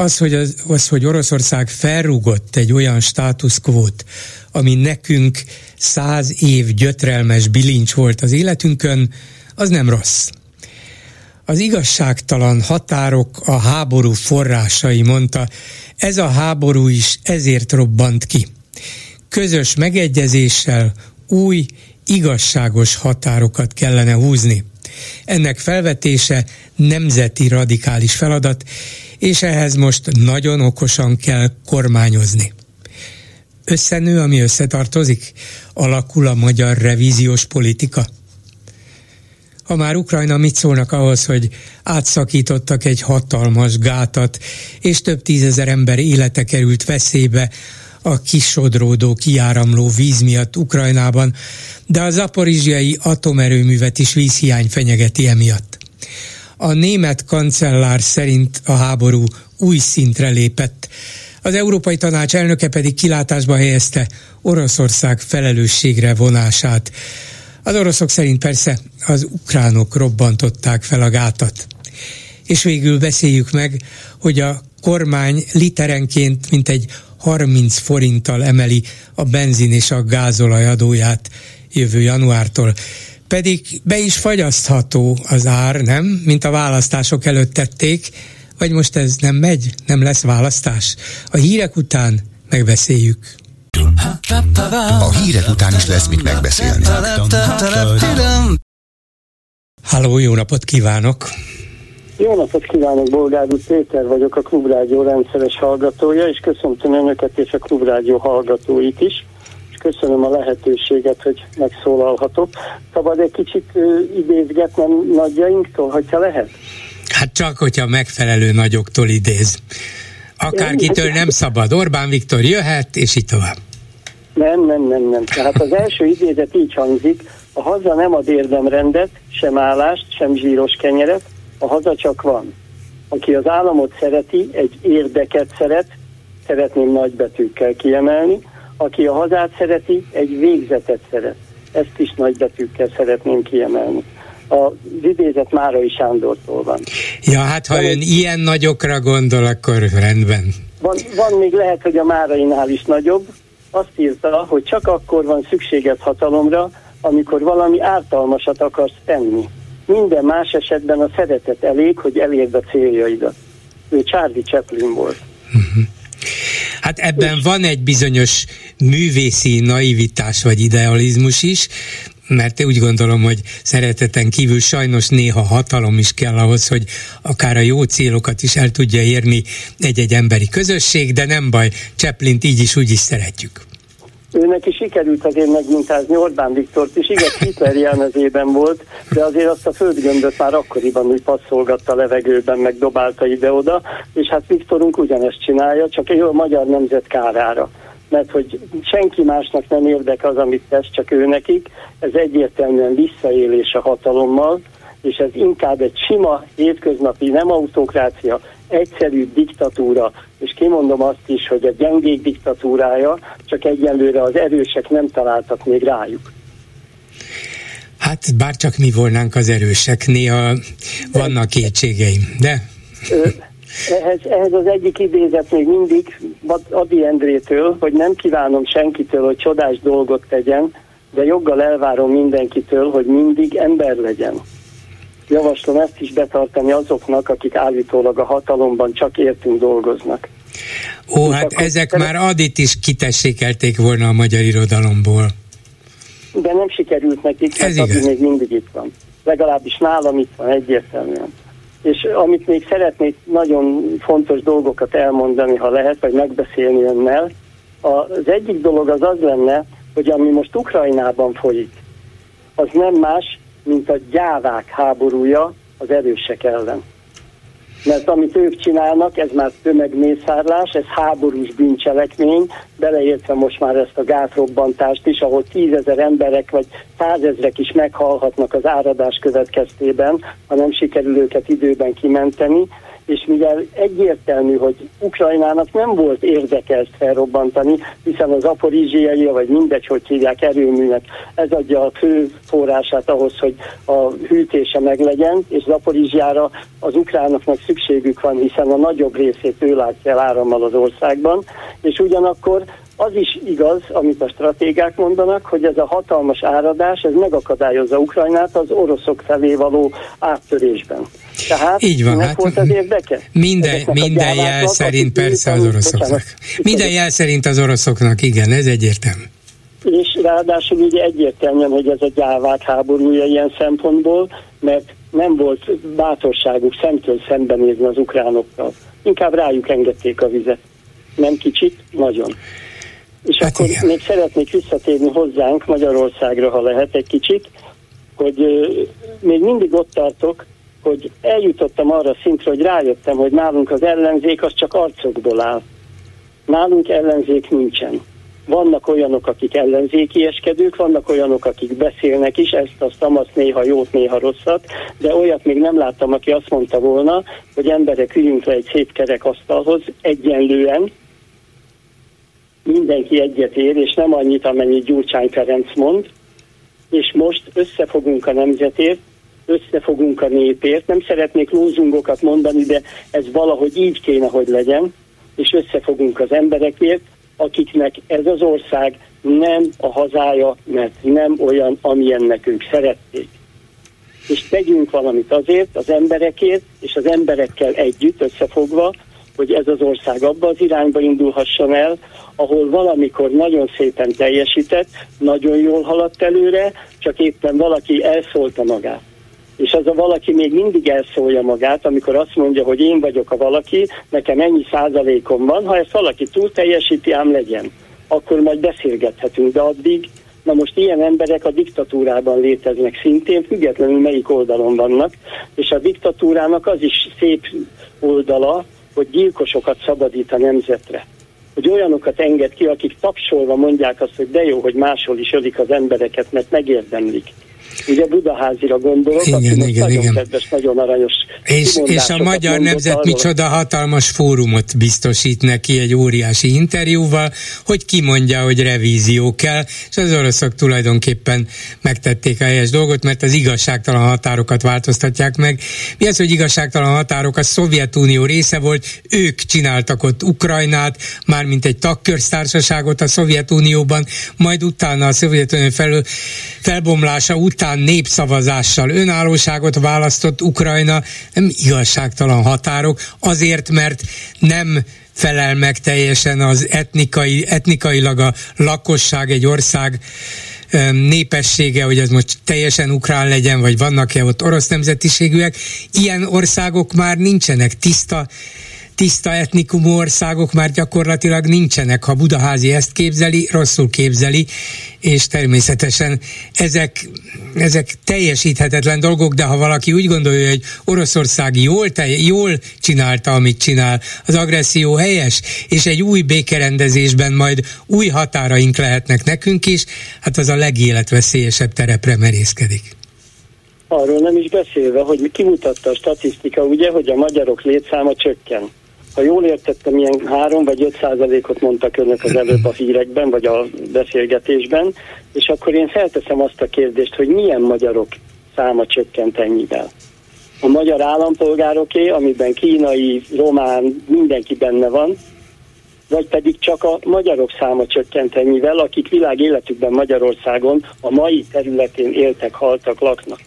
az, hogy, az, az, hogy Oroszország felrúgott egy olyan státuszkvót, ami nekünk száz év gyötrelmes bilincs volt az életünkön, az nem rossz. Az igazságtalan határok a háború forrásai, mondta, ez a háború is ezért robbant ki. Közös megegyezéssel új, igazságos határokat kellene húzni. Ennek felvetése nemzeti radikális feladat, és ehhez most nagyon okosan kell kormányozni. Összenő, ami összetartozik? Alakul a magyar revíziós politika? Ha már Ukrajna mit szólnak ahhoz, hogy átszakítottak egy hatalmas gátat, és több tízezer ember élete került veszélybe a kisodródó, kiáramló víz miatt Ukrajnában, de a zaporizsiai atomerőművet is vízhiány fenyegeti emiatt. A német kancellár szerint a háború új szintre lépett, az Európai Tanács elnöke pedig kilátásba helyezte Oroszország felelősségre vonását. Az oroszok szerint persze az ukránok robbantották fel a gátat. És végül beszéljük meg, hogy a kormány literenként mintegy 30 forinttal emeli a benzin és a gázolaj adóját jövő januártól. Pedig be is fagyasztható az ár, nem? Mint a választások előtt tették, vagy most ez nem megy, nem lesz választás? A hírek után megbeszéljük. A hírek után is lesz mit megbeszélni. Háló, jó napot kívánok! Jó napot kívánok, Bolgár Péter vagyok, a Klubrádió rendszeres hallgatója, és köszöntöm Önöket és a Klubrádió hallgatóit is, és köszönöm a lehetőséget, hogy megszólalhatok. Szabad egy kicsit uh, idézgetnem nagyjainktól, hogyha lehet? Hát csak, hogyha megfelelő nagyoktól idéz. Akárkitől nem szabad. Orbán Viktor jöhet, és így tovább. Nem, nem, nem, nem. Tehát az első idézet így hangzik, a haza nem ad érdemrendet, sem állást, sem zsíros kenyeret, a haza csak van. Aki az államot szereti, egy érdeket szeret, szeretném nagybetűkkel kiemelni, aki a hazát szereti, egy végzetet szeret. Ezt is nagybetűkkel szeretném kiemelni a idézet Márai Sándortól van. Ja, hát ha ön ilyen nagyokra gondol, akkor rendben. Van, van még lehet, hogy a Márainál is nagyobb. Azt írta, hogy csak akkor van szükséged hatalomra, amikor valami ártalmasat akarsz tenni. Minden más esetben a szeretet elég, hogy elérd a céljaidat. Ő Charlie Chaplin volt. Uh-huh. Hát ebben és van egy bizonyos művészi naivitás vagy idealizmus is, mert úgy gondolom, hogy szereteten kívül sajnos néha hatalom is kell ahhoz, hogy akár a jó célokat is el tudja érni egy-egy emberi közösség, de nem baj, Cseplint így is úgy is szeretjük. Őnek is sikerült azért megmintázni Orbán Viktort is, igaz, Hitler jelmezében volt, de azért azt a földgömböt már akkoriban úgy passzolgatta levegőben, meg dobálta ide-oda, és hát Viktorunk ugyanezt csinálja, csak ő a magyar nemzet kárára mert hogy senki másnak nem érdek az, amit tesz, csak ő nekik. Ez egyértelműen visszaélés a hatalommal, és ez inkább egy sima, hétköznapi, nem autokrácia, egyszerű diktatúra, és kimondom azt is, hogy a gyengék diktatúrája, csak egyenlőre az erősek nem találtak még rájuk. Hát bár csak mi volnánk az erősek, néha vannak kétségeim, de... Ehhez, ehhez az egyik idézet még mindig Adi Endrétől, hogy nem kívánom senkitől, hogy csodás dolgot tegyen, de joggal elvárom mindenkitől, hogy mindig ember legyen. Javaslom ezt is betartani azoknak, akik állítólag a hatalomban csak értünk dolgoznak. Ó, hát ezek már adit is kitessékelték volna a magyar irodalomból. De nem sikerült nekik, Ez mert igaz. még mindig itt van. Legalábbis nálam itt van egyértelműen. És amit még szeretnék nagyon fontos dolgokat elmondani, ha lehet, vagy megbeszélni önnel, az egyik dolog az az lenne, hogy ami most Ukrajnában folyik, az nem más, mint a gyávák háborúja az erősek ellen. Mert amit ők csinálnak, ez már tömegmészárlás, ez háborús bűncselekmény, beleértve most már ezt a gátrobbantást is, ahol tízezer emberek vagy százezrek is meghalhatnak az áradás következtében, ha nem sikerül őket időben kimenteni és mivel egyértelmű, hogy Ukrajnának nem volt érdeke ezt felrobbantani, hiszen az aporizsiai, vagy mindegy, hogy hívják erőműnek, ez adja a fő forrását ahhoz, hogy a hűtése meglegyen, és Zaporizsiára az ukránoknak szükségük van, hiszen a nagyobb részét ő látja el árammal az országban, és ugyanakkor az is igaz, amit a stratégák mondanak, hogy ez a hatalmas áradás, ez megakadályozza Ukrajnát az oroszok felé való áttörésben. Tehát Így van, hát volt az érdeke? Minden, minden jel szerint persze az oroszoknak. Bocsánat. Minden jel szerint az oroszoknak, igen, ez egyértelmű. És ráadásul ugye egyértelműen, hogy ez a gyávák háborúja ilyen szempontból, mert nem volt bátorságuk szemtől szembenézni az ukránokkal. Inkább rájuk engedték a vizet. Nem kicsit, nagyon. És hát akkor igen. még szeretnék visszatérni hozzánk Magyarországra, ha lehet egy kicsit, hogy még mindig ott tartok, hogy eljutottam arra szintre, hogy rájöttem, hogy nálunk az ellenzék az csak arcokból áll. Nálunk ellenzék nincsen. Vannak olyanok, akik ellenzékieskedők, vannak olyanok, akik beszélnek is, ezt, azt, azt, néha jót, néha rosszat, de olyat még nem láttam, aki azt mondta volna, hogy emberek üljünk le egy szép kerek asztalhoz egyenlően, mindenki egyet ér, és nem annyit, amennyit Gyurcsány Ferenc mond, és most összefogunk a nemzetért, összefogunk a népért. Nem szeretnék lózungokat mondani, de ez valahogy így kéne, hogy legyen, és összefogunk az emberekért, akiknek ez az ország nem a hazája, mert nem olyan, amilyennek ők szerették. És tegyünk valamit azért, az emberekért, és az emberekkel együtt összefogva, hogy ez az ország abba az irányba indulhasson el, ahol valamikor nagyon szépen teljesített, nagyon jól haladt előre, csak éppen valaki elszólta magát. És az a valaki még mindig elszólja magát, amikor azt mondja, hogy én vagyok a valaki, nekem ennyi százalékom van, ha ezt valaki túl teljesíti, ám legyen. Akkor majd beszélgethetünk, de addig Na most ilyen emberek a diktatúrában léteznek szintén, függetlenül melyik oldalon vannak, és a diktatúrának az is szép oldala, hogy gyilkosokat szabadít a nemzetre. Hogy olyanokat enged ki, akik tapsolva mondják azt, hogy de jó, hogy máshol is ölik az embereket, mert megérdemlik. Ugye Budaházira gondolok, igen, igen, nagyon igen. kedves, nagyon aranyos És, és a Magyar Nemzet arról. micsoda hatalmas fórumot biztosít neki egy óriási interjúval, hogy kimondja, hogy revízió kell, és az oroszok tulajdonképpen megtették a helyes dolgot, mert az igazságtalan határokat változtatják meg. Mi az, hogy igazságtalan határok? A Szovjetunió része volt, ők csináltak ott Ukrajnát, már mint egy tagkörsztársaságot a Szovjetunióban, majd utána a Szovjetunió fel, felbomlása után után népszavazással önállóságot választott Ukrajna, nem igazságtalan határok, azért, mert nem felel meg teljesen az etnikai, etnikailag a lakosság egy ország népessége, hogy az most teljesen ukrán legyen, vagy vannak-e ott orosz nemzetiségűek. Ilyen országok már nincsenek tiszta tiszta etnikumú országok már gyakorlatilag nincsenek. Ha Budaházi ezt képzeli, rosszul képzeli, és természetesen ezek, ezek teljesíthetetlen dolgok, de ha valaki úgy gondolja, hogy Oroszország jól, te, jól csinálta, amit csinál, az agresszió helyes, és egy új békerendezésben majd új határaink lehetnek nekünk is, hát az a legéletveszélyesebb terepre merészkedik. Arról nem is beszélve, hogy kimutatta a statisztika, ugye, hogy a magyarok létszáma csökken ha jól értettem, ilyen 3 vagy 5 százalékot mondtak önök az előbb a hírekben, vagy a beszélgetésben, és akkor én felteszem azt a kérdést, hogy milyen magyarok száma csökkent ennyivel. A magyar állampolgároké, amiben kínai, román, mindenki benne van, vagy pedig csak a magyarok száma csökkent ennyivel, akik világ életükben Magyarországon a mai területén éltek, haltak, laknak.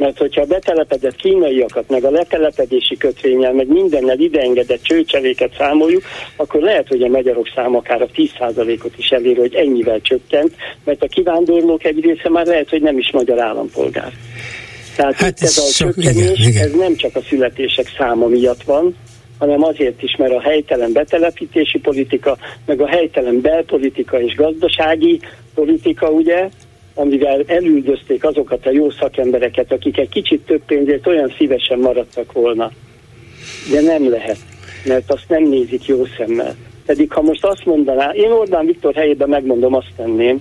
Mert hogyha a betelepedett kínaiakat, meg a letelepedési kötvényel, meg mindennel ideengedett csőcseléket számoljuk, akkor lehet, hogy a magyarok szám akár a 10%-ot is elér, hogy ennyivel csökkent, mert a kivándorlók egy része már lehet, hogy nem is magyar állampolgár. Tehát hát itt ez, ez a sok, csökkenés, igen, igen. ez nem csak a születések száma miatt van, hanem azért is, mert a helytelen betelepítési politika, meg a helytelen belpolitika és gazdasági politika, ugye, amivel elüldözték azokat a jó szakembereket, akik egy kicsit több pénzért olyan szívesen maradtak volna. De nem lehet, mert azt nem nézik jó szemmel. Pedig ha most azt mondaná, én Orbán Viktor helyében megmondom, azt tenném,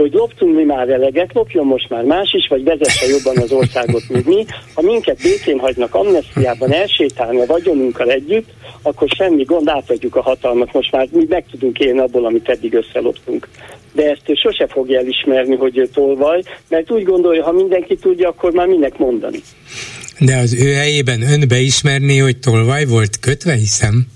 hogy loptunk mi már eleget, lopjon most már más is, vagy vezesse jobban az országot, mint mi. Ha minket békén hagynak amnestiában elsétálni a vagyonunkkal együtt, akkor semmi gond, átadjuk a hatalmat. Most már mi meg tudunk élni abból, amit eddig összeloptunk. De ezt ő sose fogja elismerni, hogy ő tolvaj, mert úgy gondolja, ha mindenki tudja, akkor már minek mondani. De az ő helyében ön beismerni, hogy tolvaj volt kötve, hiszem?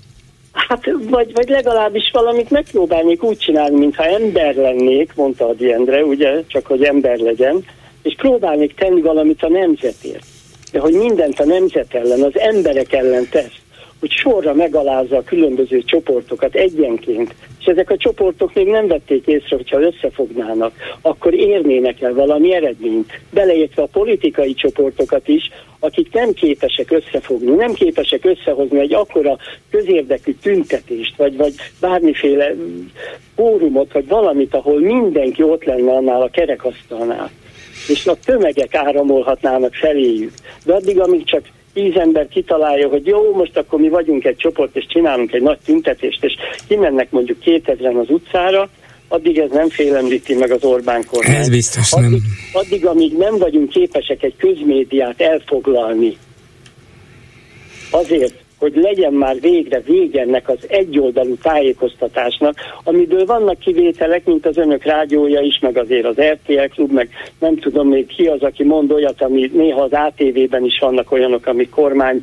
Hát, vagy, vagy legalábbis valamit megpróbálnék úgy csinálni, mintha ember lennék, mondta a Diendre, ugye, csak hogy ember legyen, és próbálnék tenni valamit a nemzetért. De hogy mindent a nemzet ellen, az emberek ellen tesz hogy sorra megalázza a különböző csoportokat egyenként, és ezek a csoportok még nem vették észre, hogyha összefognának, akkor érnének el valami eredményt, beleértve a politikai csoportokat is, akik nem képesek összefogni, nem képesek összehozni egy akkora közérdekű tüntetést, vagy, vagy bármiféle fórumot, vagy valamit, ahol mindenki ott lenne annál a kerekasztalnál és a tömegek áramolhatnának feléjük. De addig, amíg csak tíz ember kitalálja, hogy jó, most akkor mi vagyunk egy csoport, és csinálunk egy nagy tüntetést, és kimennek mondjuk kétezren az utcára, addig ez nem félemlíti meg az Orbán kormány. Ez biztos addig, nem. Addig, amíg nem vagyunk képesek egy közmédiát elfoglalni, azért, hogy legyen már végre vége ennek az egyoldalú tájékoztatásnak, amiből vannak kivételek, mint az önök rádiója is, meg azért az RTL klub, meg nem tudom még ki az, aki mond olyat, ami néha az ATV-ben is vannak olyanok, amik kormány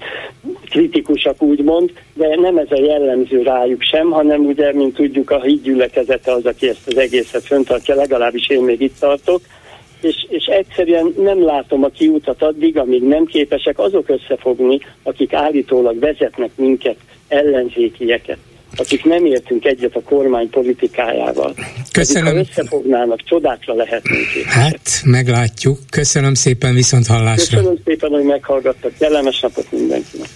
kritikusak úgymond, de nem ez a jellemző rájuk sem, hanem ugye, mint tudjuk, a hídgyülekezete az, aki ezt az egészet föntartja, legalábbis én még itt tartok, és, és egyszerűen nem látom a kiutat addig, amíg nem képesek azok összefogni, akik állítólag vezetnek minket, ellenzékieket akik nem értünk egyet a kormány politikájával. Köszönöm. Pedig, ha összefognának, csodákra lehetnénk. Hát, meglátjuk. Köszönöm szépen, viszont hallásra. Köszönöm szépen, hogy meghallgattak. Kellemes napot mindenkinek.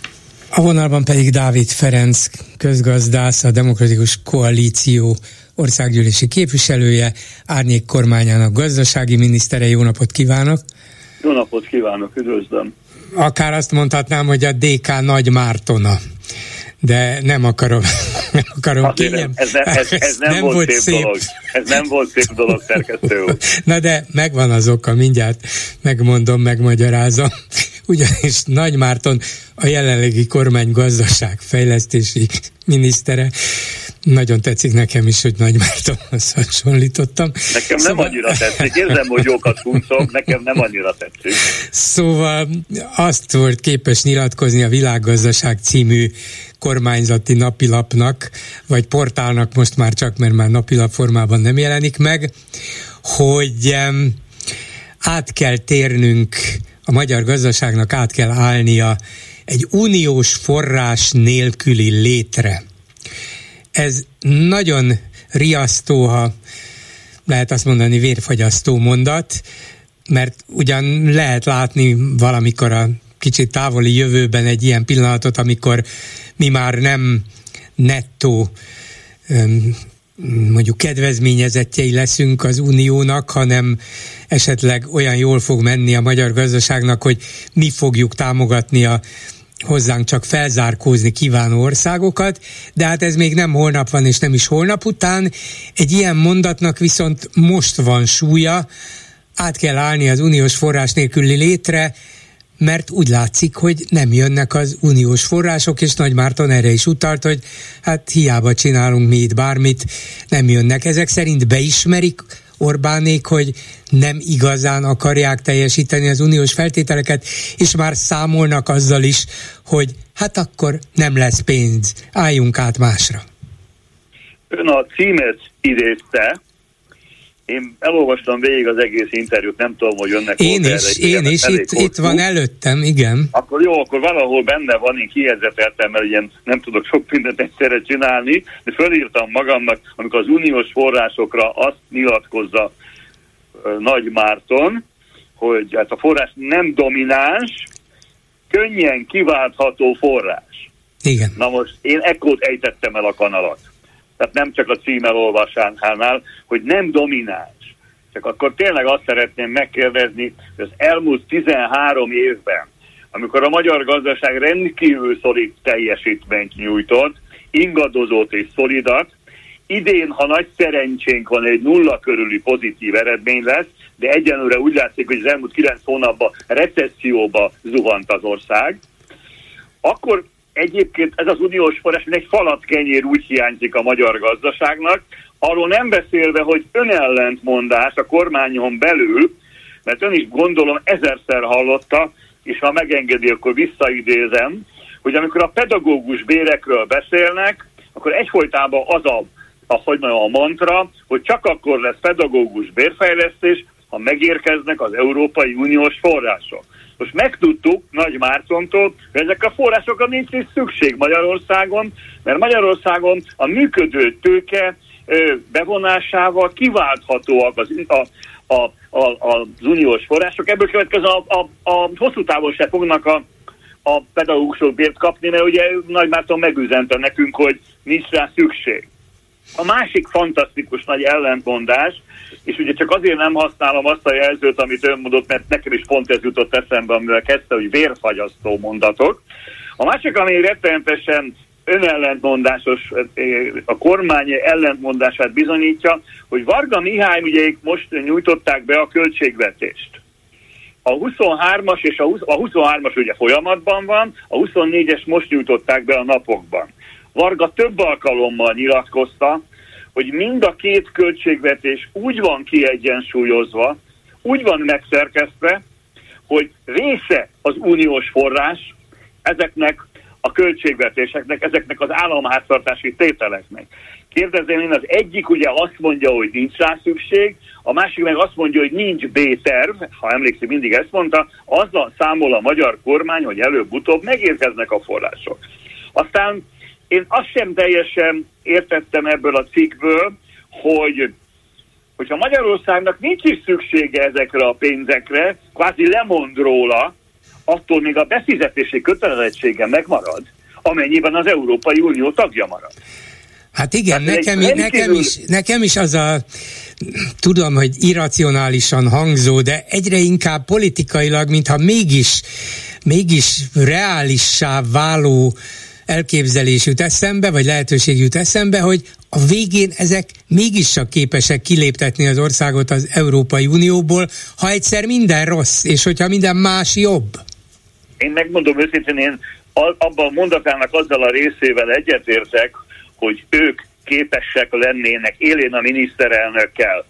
A vonalban pedig Dávid Ferenc, közgazdász, a Demokratikus Koalíció országgyűlési képviselője, árnyék kormányának gazdasági minisztere. Jó napot kívánok! Jó napot kívánok, üdvözlöm! Akár azt mondhatnám, hogy a DK Nagy Mártona de nem akarom, <laughs> nem akarom kényem. Ez, ne, ez, ez, <laughs> nem, nem volt, volt szép, szép dolog. Ez nem volt szép dolog, szerkesztő <laughs> Na de megvan az oka, mindjárt megmondom, megmagyarázom. Ugyanis Nagy Márton a jelenlegi kormány gazdaság fejlesztési minisztere nagyon tetszik nekem is, hogy Nagy Mártonhoz hasonlítottam. Nekem szóval... nem annyira tetszik, érzem, hogy jókat kuncok, nekem nem annyira tetszik. Szóval azt volt képes nyilatkozni a Világgazdaság című kormányzati napilapnak, vagy portálnak most már csak, mert már napilap formában nem jelenik meg, hogy át kell térnünk, a magyar gazdaságnak át kell állnia egy uniós forrás nélküli létre. Ez nagyon riasztó, ha lehet azt mondani vérfagyasztó mondat, mert ugyan lehet látni valamikor a kicsit távoli jövőben egy ilyen pillanatot, amikor mi már nem nettó mondjuk kedvezményezettjei leszünk az uniónak, hanem esetleg olyan jól fog menni a magyar gazdaságnak, hogy mi fogjuk támogatni a hozzánk csak felzárkózni kívánó országokat, de hát ez még nem holnap van, és nem is holnap után. Egy ilyen mondatnak viszont most van súlya, át kell állni az uniós forrás nélküli létre, mert úgy látszik, hogy nem jönnek az uniós források, és Nagy Márton erre is utalt, hogy hát hiába csinálunk mi itt bármit, nem jönnek. Ezek szerint beismerik Orbánék, hogy nem igazán akarják teljesíteni az uniós feltételeket, és már számolnak azzal is, hogy hát akkor nem lesz pénz, álljunk át másra. Ön a címet idézte, én elolvastam végig az egész interjút, nem tudom, hogy önnek Én is, erre, én is, itt, itt van előttem, igen. Akkor jó, akkor valahol benne van, én kijezeteltem, mert ilyen nem tudok sok mindent egyszerre csinálni, de fölírtam magamnak, amikor az uniós forrásokra azt nyilatkozza Nagy Márton, hogy hát a forrás nem domináns, könnyen kiváltható forrás. Igen. Na most én ekkor ejtettem el a kanalat tehát nem csak a címelolvasánál, hogy nem domináns. Csak akkor tényleg azt szeretném megkérdezni, hogy az elmúlt 13 évben, amikor a magyar gazdaság rendkívül szolid teljesítményt nyújtott, ingadozott és szolidat, idén, ha nagy szerencsénk van, egy nulla körüli pozitív eredmény lesz, de egyenlőre úgy látszik, hogy az elmúlt 9 hónapban recesszióba zuhant az ország, akkor egyébként ez az uniós forrás, mint egy falat kenyér úgy hiányzik a magyar gazdaságnak, arról nem beszélve, hogy önellentmondás a kormányon belül, mert ön is gondolom ezerszer hallotta, és ha megengedi, akkor visszaidézem, hogy amikor a pedagógus bérekről beszélnek, akkor egyfolytában az a, a, hogy mondjam, a mantra, hogy csak akkor lesz pedagógus bérfejlesztés, ha megérkeznek az Európai Uniós források. Most megtudtuk Nagy Mártontól, hogy ezek a forrásokra nincs is szükség Magyarországon, mert Magyarországon a működő tőke bevonásával kiválthatóak az, a, a, a, az uniós források. Ebből következő a, a, a hosszú távon se fognak a, a pedagógusok bért kapni, mert ugye Nagy Márton megüzente nekünk, hogy nincs rá szükség. A másik fantasztikus nagy ellentmondás, és ugye csak azért nem használom azt a jelzőt, amit ön mondott, mert nekem is pont ez jutott eszembe, amivel kezdte, hogy vérfagyasztó mondatok. A másik, ami rettenetesen önellentmondásos, a kormány ellentmondását bizonyítja, hogy Varga Mihály ugye most nyújtották be a költségvetést. A 23-as és a, 20, a 23-as ugye folyamatban van, a 24-es most nyújtották be a napokban. Varga több alkalommal nyilatkozta, hogy mind a két költségvetés úgy van kiegyensúlyozva, úgy van megszerkesztve, hogy része az uniós forrás ezeknek a költségvetéseknek, ezeknek az államháztartási tételeknek. Kérdezem én, az egyik ugye azt mondja, hogy nincs rá szükség, a másik meg azt mondja, hogy nincs B-terv, ha emlékszik, mindig ezt mondta, azzal számol a magyar kormány, hogy előbb-utóbb megérkeznek a források. Aztán én azt sem teljesen értettem ebből a cikkből, hogy hogyha Magyarországnak nincs is szüksége ezekre a pénzekre, kvázi lemond róla, attól még a befizetési kötelezettsége megmarad, amennyiben az Európai Unió tagja marad. Hát igen, nekem, nekem, is, nekem is az a, tudom, hogy irracionálisan hangzó, de egyre inkább politikailag, mintha mégis, mégis reálissá váló elképzelés jut eszembe, vagy lehetőség jut eszembe, hogy a végén ezek mégis csak képesek kiléptetni az országot az Európai Unióból, ha egyszer minden rossz, és hogyha minden más jobb. Én megmondom őszintén, én abban a mondatának azzal a részével egyetértek, hogy ők képesek lennének élén a miniszterelnökkel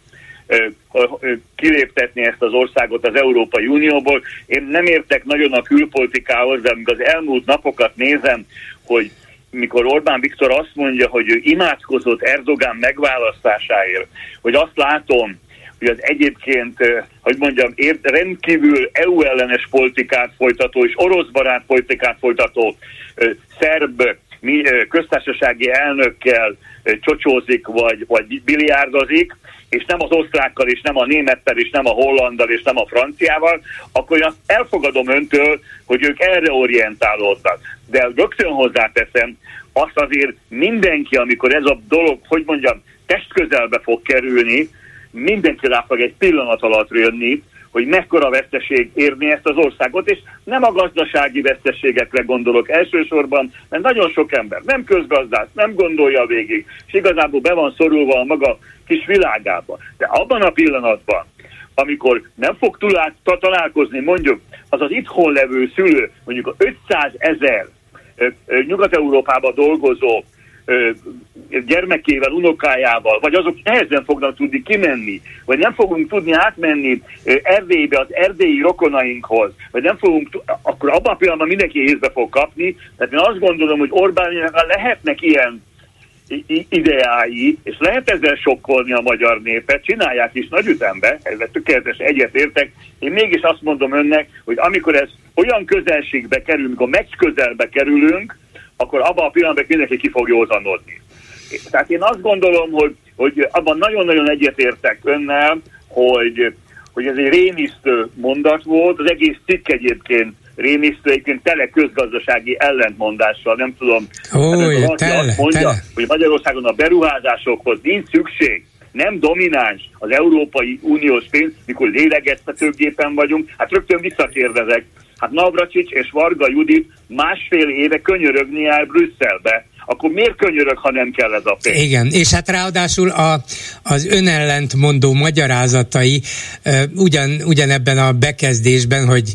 kiléptetni ezt az országot az Európai Unióból. Én nem értek nagyon a külpolitikához, de amikor az elmúlt napokat nézem, hogy mikor Orbán Viktor azt mondja, hogy ő imádkozott Erdogán megválasztásáért, hogy azt látom, hogy az egyébként, hogy mondjam, rendkívül EU ellenes politikát folytató és orosz barát politikát folytató szerb köztársasági elnökkel csocsózik vagy, vagy biliárdozik, és nem az osztrákkal, és nem a némettel, és nem a hollandal, és nem a franciával, akkor én azt elfogadom öntől, hogy ők erre orientálódnak. De rögtön hozzáteszem, azt azért mindenki, amikor ez a dolog, hogy mondjam, testközelbe fog kerülni, mindenki rá fog egy pillanat alatt jönni, hogy mekkora veszteség érni ezt az országot, és nem a gazdasági veszteségekre gondolok elsősorban, mert nagyon sok ember nem közgazdász, nem gondolja végig, és igazából be van szorulva a maga kis világába. De abban a pillanatban, amikor nem fog találkozni mondjuk az az itthon levő szülő, mondjuk a 500 ezer Nyugat-Európában dolgozó gyermekével, unokájával, vagy azok nehezen fognak tudni kimenni, vagy nem fogunk tudni átmenni Erdélybe az erdélyi rokonainkhoz, vagy nem fogunk, akkor abban a pillanatban mindenki észbe fog kapni. Tehát én azt gondolom, hogy Orbán lehetnek ilyen ideái, és lehet ezzel sokkolni a magyar népet, csinálják is nagy ütembe, ezzel tökéletes egyetértek. Én mégis azt mondom önnek, hogy amikor ez olyan közelségbe kerülünk, a meccs közelbe kerülünk, akkor abban a pillanatban mindenki ki fog józanodni. Tehát én azt gondolom, hogy, hogy abban nagyon-nagyon egyetértek önnel, hogy, hogy ez egy rémisztő mondat volt, az egész cikk egyébként rémisztő, egyébként tele közgazdasági ellentmondással, nem tudom. Ó, hát tele, azt mondja, tele. hogy Magyarországon a beruházásokhoz nincs szükség, nem domináns az Európai Uniós pénz, mikor lélegeztetőgépen vagyunk, hát rögtön visszakérdezek. Hát Navracsics és Varga Judit másfél éve könyörögni el Brüsszelbe, akkor miért könyörög, ha nem kell ez a pénz? Igen, és hát ráadásul a, az önellentmondó magyarázatai ugyan, ugyanebben a bekezdésben, hogy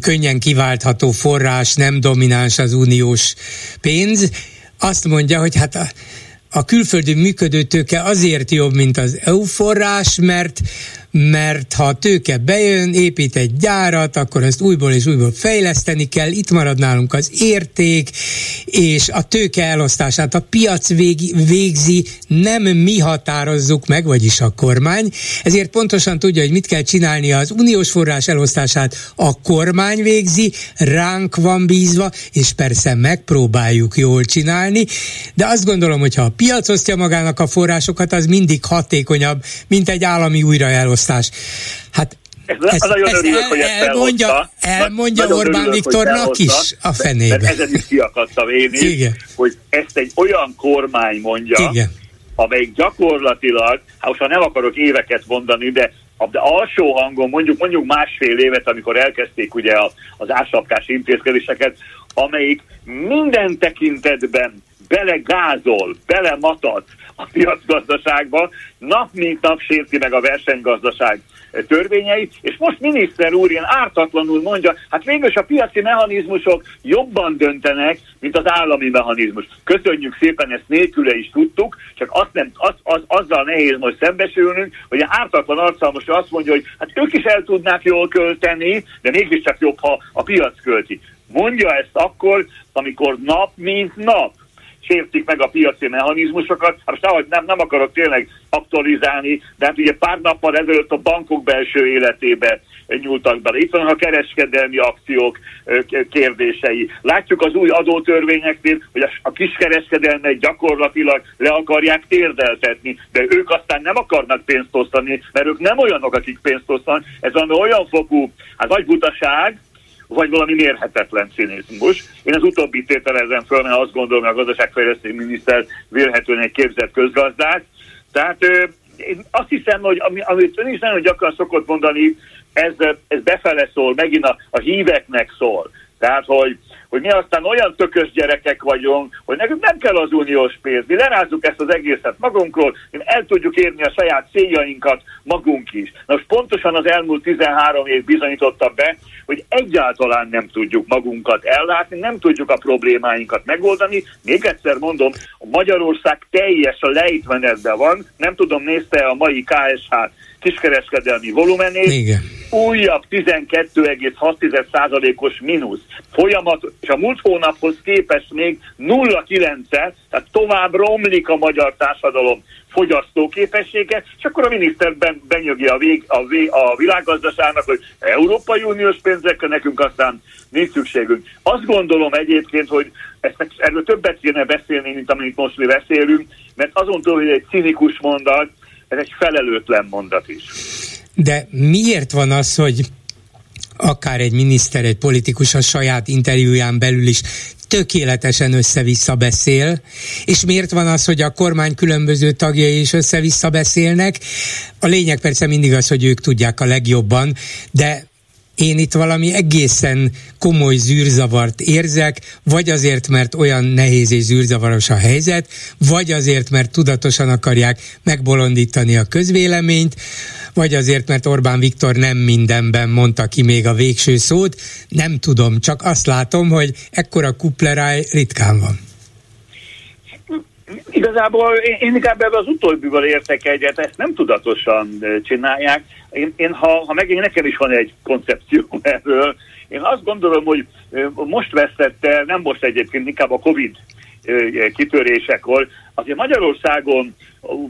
könnyen kiváltható forrás, nem domináns az uniós pénz, azt mondja, hogy hát a, a külföldi működő tőke azért jobb, mint az EU forrás, mert mert ha tőke bejön, épít egy gyárat, akkor ezt újból és újból fejleszteni kell, itt marad nálunk az érték, és a tőke elosztását a piac végzi, nem mi határozzuk meg, vagyis a kormány, ezért pontosan tudja, hogy mit kell csinálni az uniós forrás elosztását a kormány végzi, ránk van bízva, és persze megpróbáljuk jól csinálni, de azt gondolom, hogy ha a piac osztja magának a forrásokat, az mindig hatékonyabb, mint egy állami újraelosztás választás. Hát ez, ez, nagyon ezt örülök, el, hogy ezt elmondja, elhozta. elmondja Orbán örülök, Viktornak is a fenébe. Mert ezen is kiakadtam én is, Igen. hogy ezt egy olyan kormány mondja, Igen. amelyik gyakorlatilag, hát most nem akarok éveket mondani, de de alsó hangon mondjuk mondjuk másfél évet, amikor elkezdték ugye az ásapkás intézkedéseket, amelyik minden tekintetben belegázol, belematad a piacgazdaságba, nap mint nap sérti meg a versenygazdaság törvényeit, és most miniszter úr ilyen ártatlanul mondja, hát végülis a piaci mechanizmusok jobban döntenek, mint az állami mechanizmus. Köszönjük szépen, ezt nélküle is tudtuk, csak azt nem, az, az, azzal nehéz most szembesülnünk, hogy a ártatlan arccal most azt mondja, hogy hát ők is el tudnák jól költeni, de mégiscsak jobb, ha a piac költi. Mondja ezt akkor, amikor nap mint nap sértik meg a piaci mechanizmusokat. Hát most nem, nem akarok tényleg aktualizálni, de hát ugye pár nappal ezelőtt a bankok belső életébe nyúltak bele. Itt van a kereskedelmi akciók kérdései. Látjuk az új adótörvényeknél, hogy a kiskereskedelmet gyakorlatilag le akarják térdeltetni, de ők aztán nem akarnak pénzt osztani, mert ők nem olyanok, akik pénzt osztanak. Ez olyan fokú, hát vagy butaság, vagy valami mérhetetlen cinizmus. Én az utóbbi tételezem föl, mert azt gondolom, hogy a gazdaságfejlesztési miniszter vélhetően egy képzett közgazdák. Tehát én azt hiszem, hogy amit ön is nagyon gyakran szokott mondani, ez, ez befele szól, megint a, a híveknek szól. Tehát, hogy hogy mi aztán olyan tökös gyerekek vagyunk, hogy nekünk nem kell az uniós pénz, mi lerázzuk ezt az egészet magunkról, mi el tudjuk érni a saját céljainkat magunk is. Na most pontosan az elmúlt 13 év bizonyította be, hogy egyáltalán nem tudjuk magunkat ellátni, nem tudjuk a problémáinkat megoldani. Még egyszer mondom, a Magyarország teljes a lejtmenetben van, nem tudom, nézte a mai KSH kiskereskedelmi volumenét, Igen. újabb 12,6%-os mínusz. Folyamat, és a múlt hónaphoz képest még 0,9, tehát tovább romlik a magyar társadalom fogyasztóképessége, és akkor a miniszter ben, benyögi a, vég, a, vég, a világgazdaságnak, hogy Európai Uniós pénzekkel nekünk aztán nincs szükségünk. Azt gondolom egyébként, hogy ezt, erről többet kéne beszélni, mint amit most mi beszélünk, mert azon túl, hogy egy cinikus mondat, ez egy felelőtlen mondat is. De miért van az, hogy akár egy miniszter, egy politikus a saját interjúján belül is tökéletesen össze-vissza beszél, és miért van az, hogy a kormány különböző tagjai is össze-vissza beszélnek? A lényeg persze mindig az, hogy ők tudják a legjobban, de én itt valami egészen komoly zűrzavart érzek, vagy azért, mert olyan nehéz és zűrzavaros a helyzet, vagy azért, mert tudatosan akarják megbolondítani a közvéleményt, vagy azért, mert Orbán Viktor nem mindenben mondta ki még a végső szót, nem tudom, csak azt látom, hogy ekkora kupleráj ritkán van. Igazából én, inkább ebben az utóbbival értek egyet, ezt nem tudatosan csinálják. Én, én ha, ha megint nekem is van egy koncepció <laughs> erről, én azt gondolom, hogy most vesztette, nem most egyébként, inkább a Covid kitörésekor. Azért Magyarországon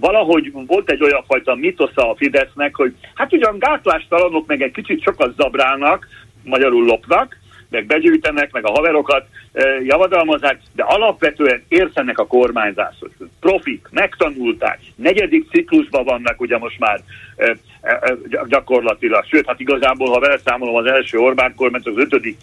valahogy volt egy olyan fajta mitosza a Fidesznek, hogy hát ugyan gátlástalanok meg egy kicsit sokat zabrálnak, magyarul lopnak, meg begyűjtenek, meg a haverokat javadalmazzák, de alapvetően értenek a kormányzáshoz. Profik, megtanulták, negyedik ciklusban vannak ugye most már gyakorlatilag. Sőt, hát igazából, ha vele számolom az első Orbán kormányt, az ötödik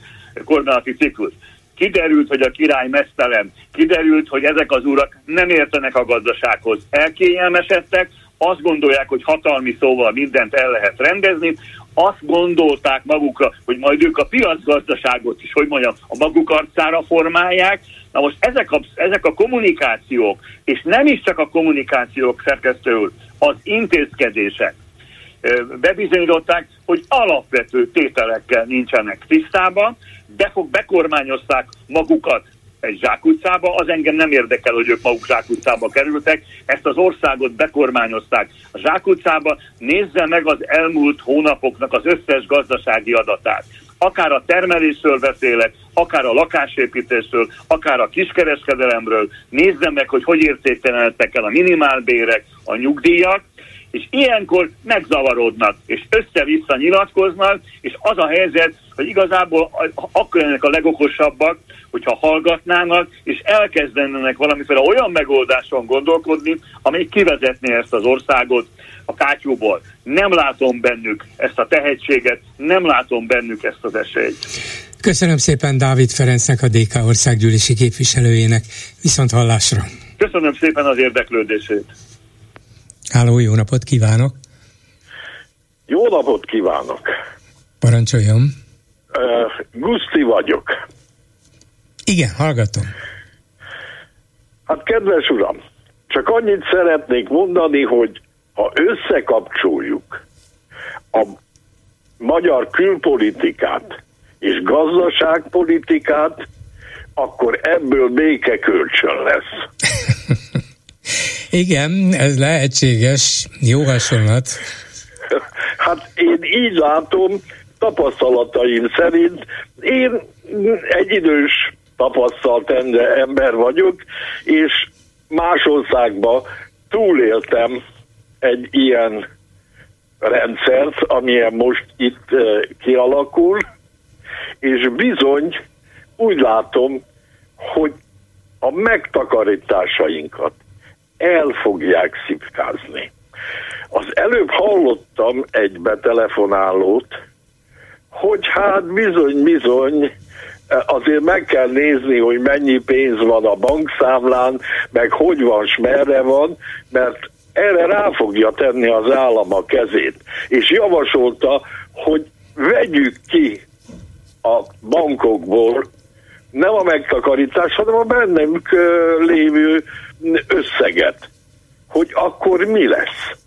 kormányzati ciklus. Kiderült, hogy a király mesztelen, kiderült, hogy ezek az urak nem értenek a gazdasághoz, elkényelmesedtek, azt gondolják, hogy hatalmi szóval mindent el lehet rendezni, azt gondolták magukra, hogy majd ők a piacgazdaságot is, hogy mondjam, a maguk arcára formálják. Na most ezek a, ezek a kommunikációk, és nem is csak a kommunikációk szerkesztőül, az intézkedések bebizonyították, hogy alapvető tételekkel nincsenek tisztában, befog, bekormányozták magukat egy zsákutcába, az engem nem érdekel, hogy ők maguk zsákutcába kerültek, ezt az országot bekormányozták a zsákutcába, nézze meg az elmúlt hónapoknak az összes gazdasági adatát. Akár a termelésről beszélek, akár a lakásépítésről, akár a kiskereskedelemről, nézze meg, hogy hogy értéktelenedtek el a minimálbérek, a nyugdíjak, és ilyenkor megzavarodnak, és össze-vissza nyilatkoznak, és az a helyzet, hogy igazából akkor ennek a legokosabbak, hogyha hallgatnának, és elkezdenének valamiféle olyan megoldáson gondolkodni, amely kivezetné ezt az országot a kátyúból. Nem látom bennük ezt a tehetséget, nem látom bennük ezt az esélyt. Köszönöm szépen Dávid Ferencnek, a DK országgyűlési képviselőjének. Viszont hallásra. Köszönöm szépen az érdeklődését. Háló, jó napot kívánok! Jó napot kívánok! Parancsoljon! Uh, Guszti vagyok. Igen, hallgatom. Hát kedves uram, csak annyit szeretnék mondani, hogy ha összekapcsoljuk a magyar külpolitikát és gazdaságpolitikát, akkor ebből békekölcsön lesz. <laughs> Igen, ez lehetséges. Jó hasonlat. Hát én így látom, tapasztalataim szerint én egy idős tapasztalt ember vagyok, és más országban túléltem egy ilyen rendszert, amilyen most itt kialakul, és bizony úgy látom, hogy a megtakarításainkat el fogják szipkázni. Az előbb hallottam egy betelefonálót, hogy hát bizony-bizony azért meg kell nézni, hogy mennyi pénz van a bankszámlán, meg hogy van, s merre van, mert erre rá fogja tenni az állam a kezét. És javasolta, hogy vegyük ki a bankokból nem a megtakarítás, hanem a bennünk lévő összeget, hogy akkor mi lesz.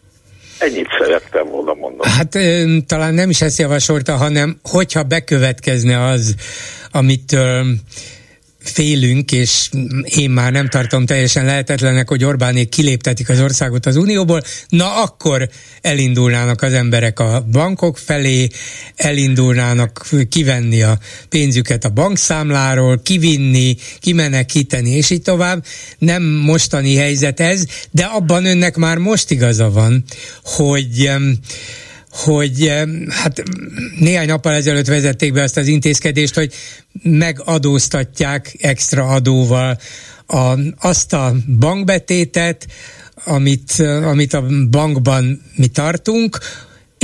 Ennyit szerettem volna mondani. Hát talán nem is ezt javasolta, hanem hogyha bekövetkezne az, amit félünk, és én már nem tartom teljesen lehetetlenek, hogy Orbánék kiléptetik az országot az Unióból, na akkor elindulnának az emberek a bankok felé, elindulnának kivenni a pénzüket a bankszámláról, kivinni, kimenekíteni, és így tovább. Nem mostani helyzet ez, de abban önnek már most igaza van, hogy hogy hát néhány nappal ezelőtt vezették be azt az intézkedést, hogy megadóztatják extra adóval a, azt a bankbetétet, amit, amit a bankban mi tartunk,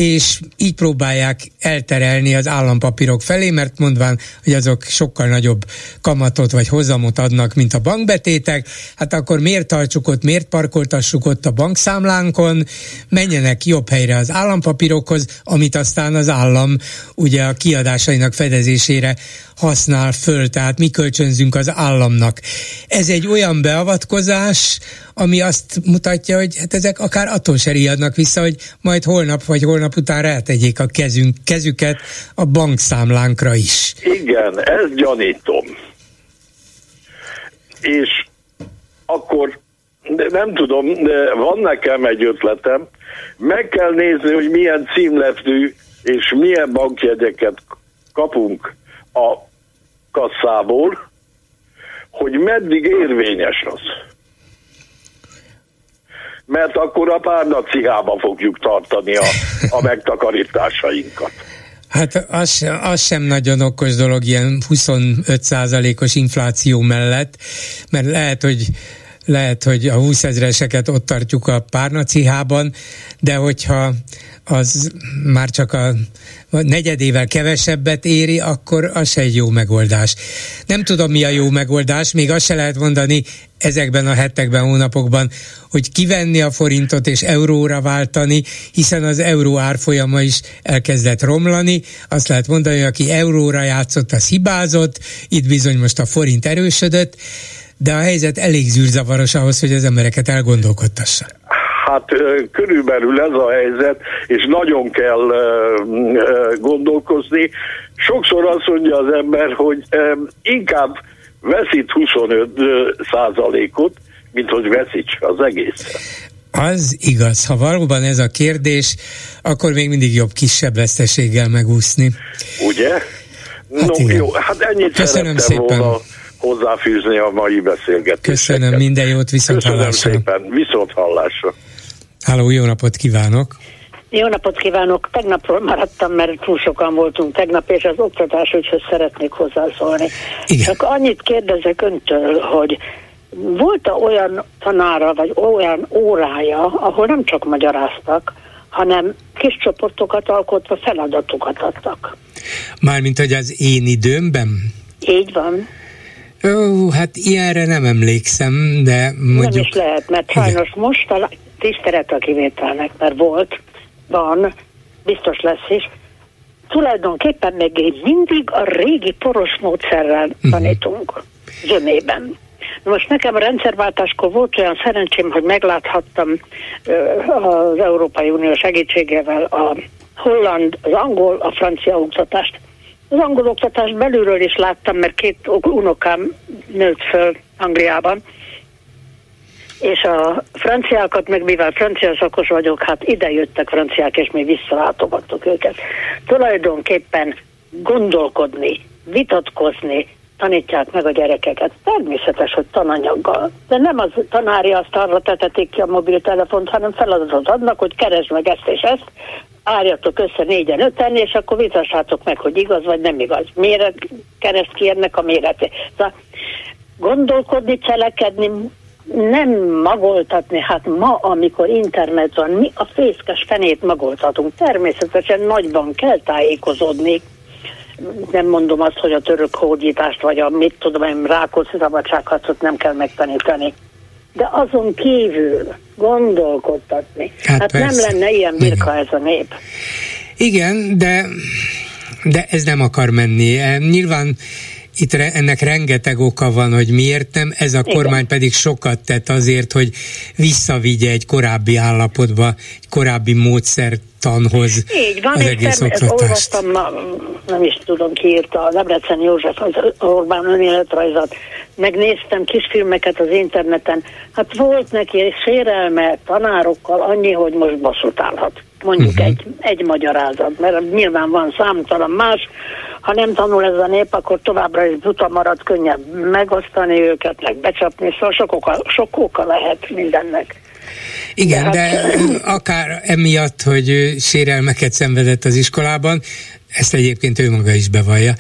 és így próbálják elterelni az állampapírok felé, mert mondván, hogy azok sokkal nagyobb kamatot vagy hozamot adnak, mint a bankbetétek, hát akkor miért tartsuk ott, miért parkoltassuk ott a bankszámlánkon, menjenek jobb helyre az állampapírokhoz, amit aztán az állam ugye a kiadásainak fedezésére használ föl, tehát mi kölcsönzünk az államnak. Ez egy olyan beavatkozás, ami azt mutatja, hogy hát ezek akár attól se riadnak vissza, hogy majd holnap vagy holnap után rátegyék a kezünk, kezüket a bankszámlánkra is. Igen, ezt gyanítom. És akkor nem tudom, de van nekem egy ötletem. Meg kell nézni, hogy milyen címletű és milyen bankjegyeket kapunk a kasszából, hogy meddig érvényes az. Mert akkor a párnacihába fogjuk tartani a, a <laughs> megtakarításainkat. Hát az sem, az sem nagyon okos dolog ilyen 25%-os infláció mellett, mert lehet, hogy lehet, hogy a 20 ezreseket ott tartjuk a párnacihában, de hogyha az már csak a negyedével kevesebbet éri, akkor az se egy jó megoldás. Nem tudom, mi a jó megoldás, még azt se lehet mondani ezekben a hetekben, hónapokban, hogy kivenni a forintot és euróra váltani, hiszen az euró árfolyama is elkezdett romlani. Azt lehet mondani, aki euróra játszott, az hibázott, itt bizony most a forint erősödött, de a helyzet elég zűrzavaros ahhoz, hogy az embereket elgondolkodtassa. Hát körülbelül ez a helyzet, és nagyon kell gondolkozni. Sokszor azt mondja az ember, hogy inkább veszít 25 százalékot, mint hogy veszíts az egész. Az igaz, ha valóban ez a kérdés, akkor még mindig jobb kisebb veszteséggel megúszni. Ugye? Hát no, igen. jó, hát ennyit Köszönöm szépen. volna hozzáfűzni a mai beszélgetéseket. Köszönöm, minden jót, viszont Köszönöm hallásra. szépen, viszont hallásra. Háló, jó napot kívánok! Jó napot kívánok! Tegnapról maradtam, mert túl sokan voltunk tegnap, és az oktatás úgyhogy szeretnék hozzászólni. Igen. Csak annyit kérdezek öntől, hogy volt-e olyan tanára, vagy olyan órája, ahol nem csak magyaráztak, hanem kis csoportokat alkotva feladatokat adtak. Mármint, hogy az én időmben? Így van. Ó, hát ilyenre nem emlékszem, de mondjuk... Nem is lehet, mert sajnos most talán tisztelet a kivételnek, mert volt, van, biztos lesz is, tulajdonképpen még mindig a régi poros módszerrel uh-huh. tanítunk zömében. Most nekem a rendszerváltáskor volt olyan szerencsém, hogy megláthattam az Európai Unió segítségével a holland, az angol, a francia oktatást. Az angol oktatást belülről is láttam, mert két unokám nőtt föl Angliában, és a franciákat, meg mivel francia szakos vagyok, hát ide jöttek franciák, és mi visszalátogattuk őket. Tulajdonképpen gondolkodni, vitatkozni, tanítják meg a gyerekeket. Természetes, hogy tananyaggal. De nem az tanári azt arra tetetik ki a mobiltelefont, hanem feladatot adnak, hogy keresd meg ezt és ezt, árjatok össze négyen, öten, és akkor vitassátok meg, hogy igaz vagy nem igaz. Miért kereszt ki ennek a méretét. Szóval gondolkodni, cselekedni, nem magoltatni, hát ma, amikor internet van, mi a fészkes fenét magoltatunk. Természetesen nagyban kell tájékozódni. Nem mondom azt, hogy a török hódítást, vagy a mit tudom én, Rákóczi szabadságharcot nem kell megtanítani. De azon kívül gondolkodtatni. Hát, hát nem lenne ilyen birka ez a nép. Igen, de, de ez nem akar menni. Nyilván itt re, ennek rengeteg oka van, hogy miért nem, ez a kormány Igen. pedig sokat tett azért, hogy visszavigye egy korábbi állapotba, egy korábbi módszertanhoz Így van, az egész oktatást. olvastam, nem is tudom ki írta, a Debrecen József, az Orbán önéletrajzat, megnéztem kisfilmeket az interneten, hát volt neki egy sérelme tanárokkal annyi, hogy most bosszút állhat mondjuk uh-huh. egy, egy magyarázat, mert nyilván van számtalan más, ha nem tanul ez a nép, akkor továbbra is buta marad, könnyebb megosztani őket, meg becsapni, szóval sok oka, sok oka lehet mindennek. Igen, de, hát, de akár emiatt, hogy sérelmeket szenvedett az iskolában, ezt egyébként ő maga is bevallja,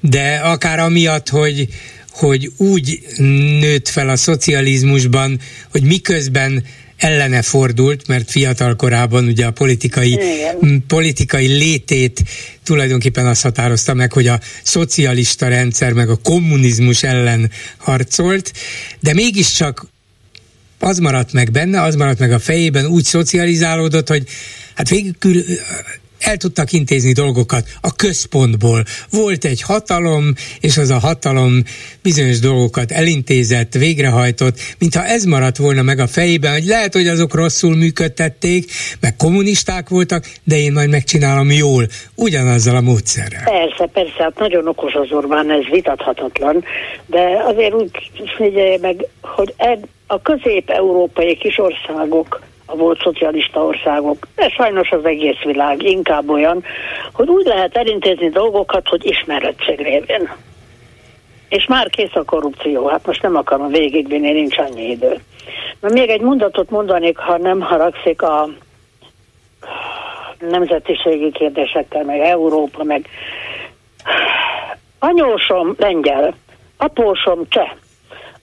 de akár amiatt, hogy hogy úgy nőtt fel a szocializmusban, hogy miközben ellene fordult, mert fiatal korában ugye a politikai, Igen. politikai létét tulajdonképpen azt határozta meg, hogy a szocialista rendszer meg a kommunizmus ellen harcolt, de mégiscsak az maradt meg benne, az maradt meg a fejében, úgy szocializálódott, hogy hát végül el tudtak intézni dolgokat a központból. Volt egy hatalom, és az a hatalom bizonyos dolgokat elintézett, végrehajtott, mintha ez maradt volna meg a fejében, hogy lehet, hogy azok rosszul működtették, meg kommunisták voltak, de én majd megcsinálom jól, ugyanazzal a módszerrel. Persze, persze, hát nagyon okos az Orbán, ez vitathatatlan, de azért úgy figyelje meg, hogy a közép-európai kis országok a volt szocialista országok, de sajnos az egész világ inkább olyan, hogy úgy lehet elintézni dolgokat, hogy ismerettség révén. és már kész a korrupció. Hát most nem akarom végigvinni, nincs annyi idő. Na még egy mondatot mondanék, ha nem haragszik a nemzetiségi kérdésekkel, meg Európa, meg anyósom lengyel, apósom cseh,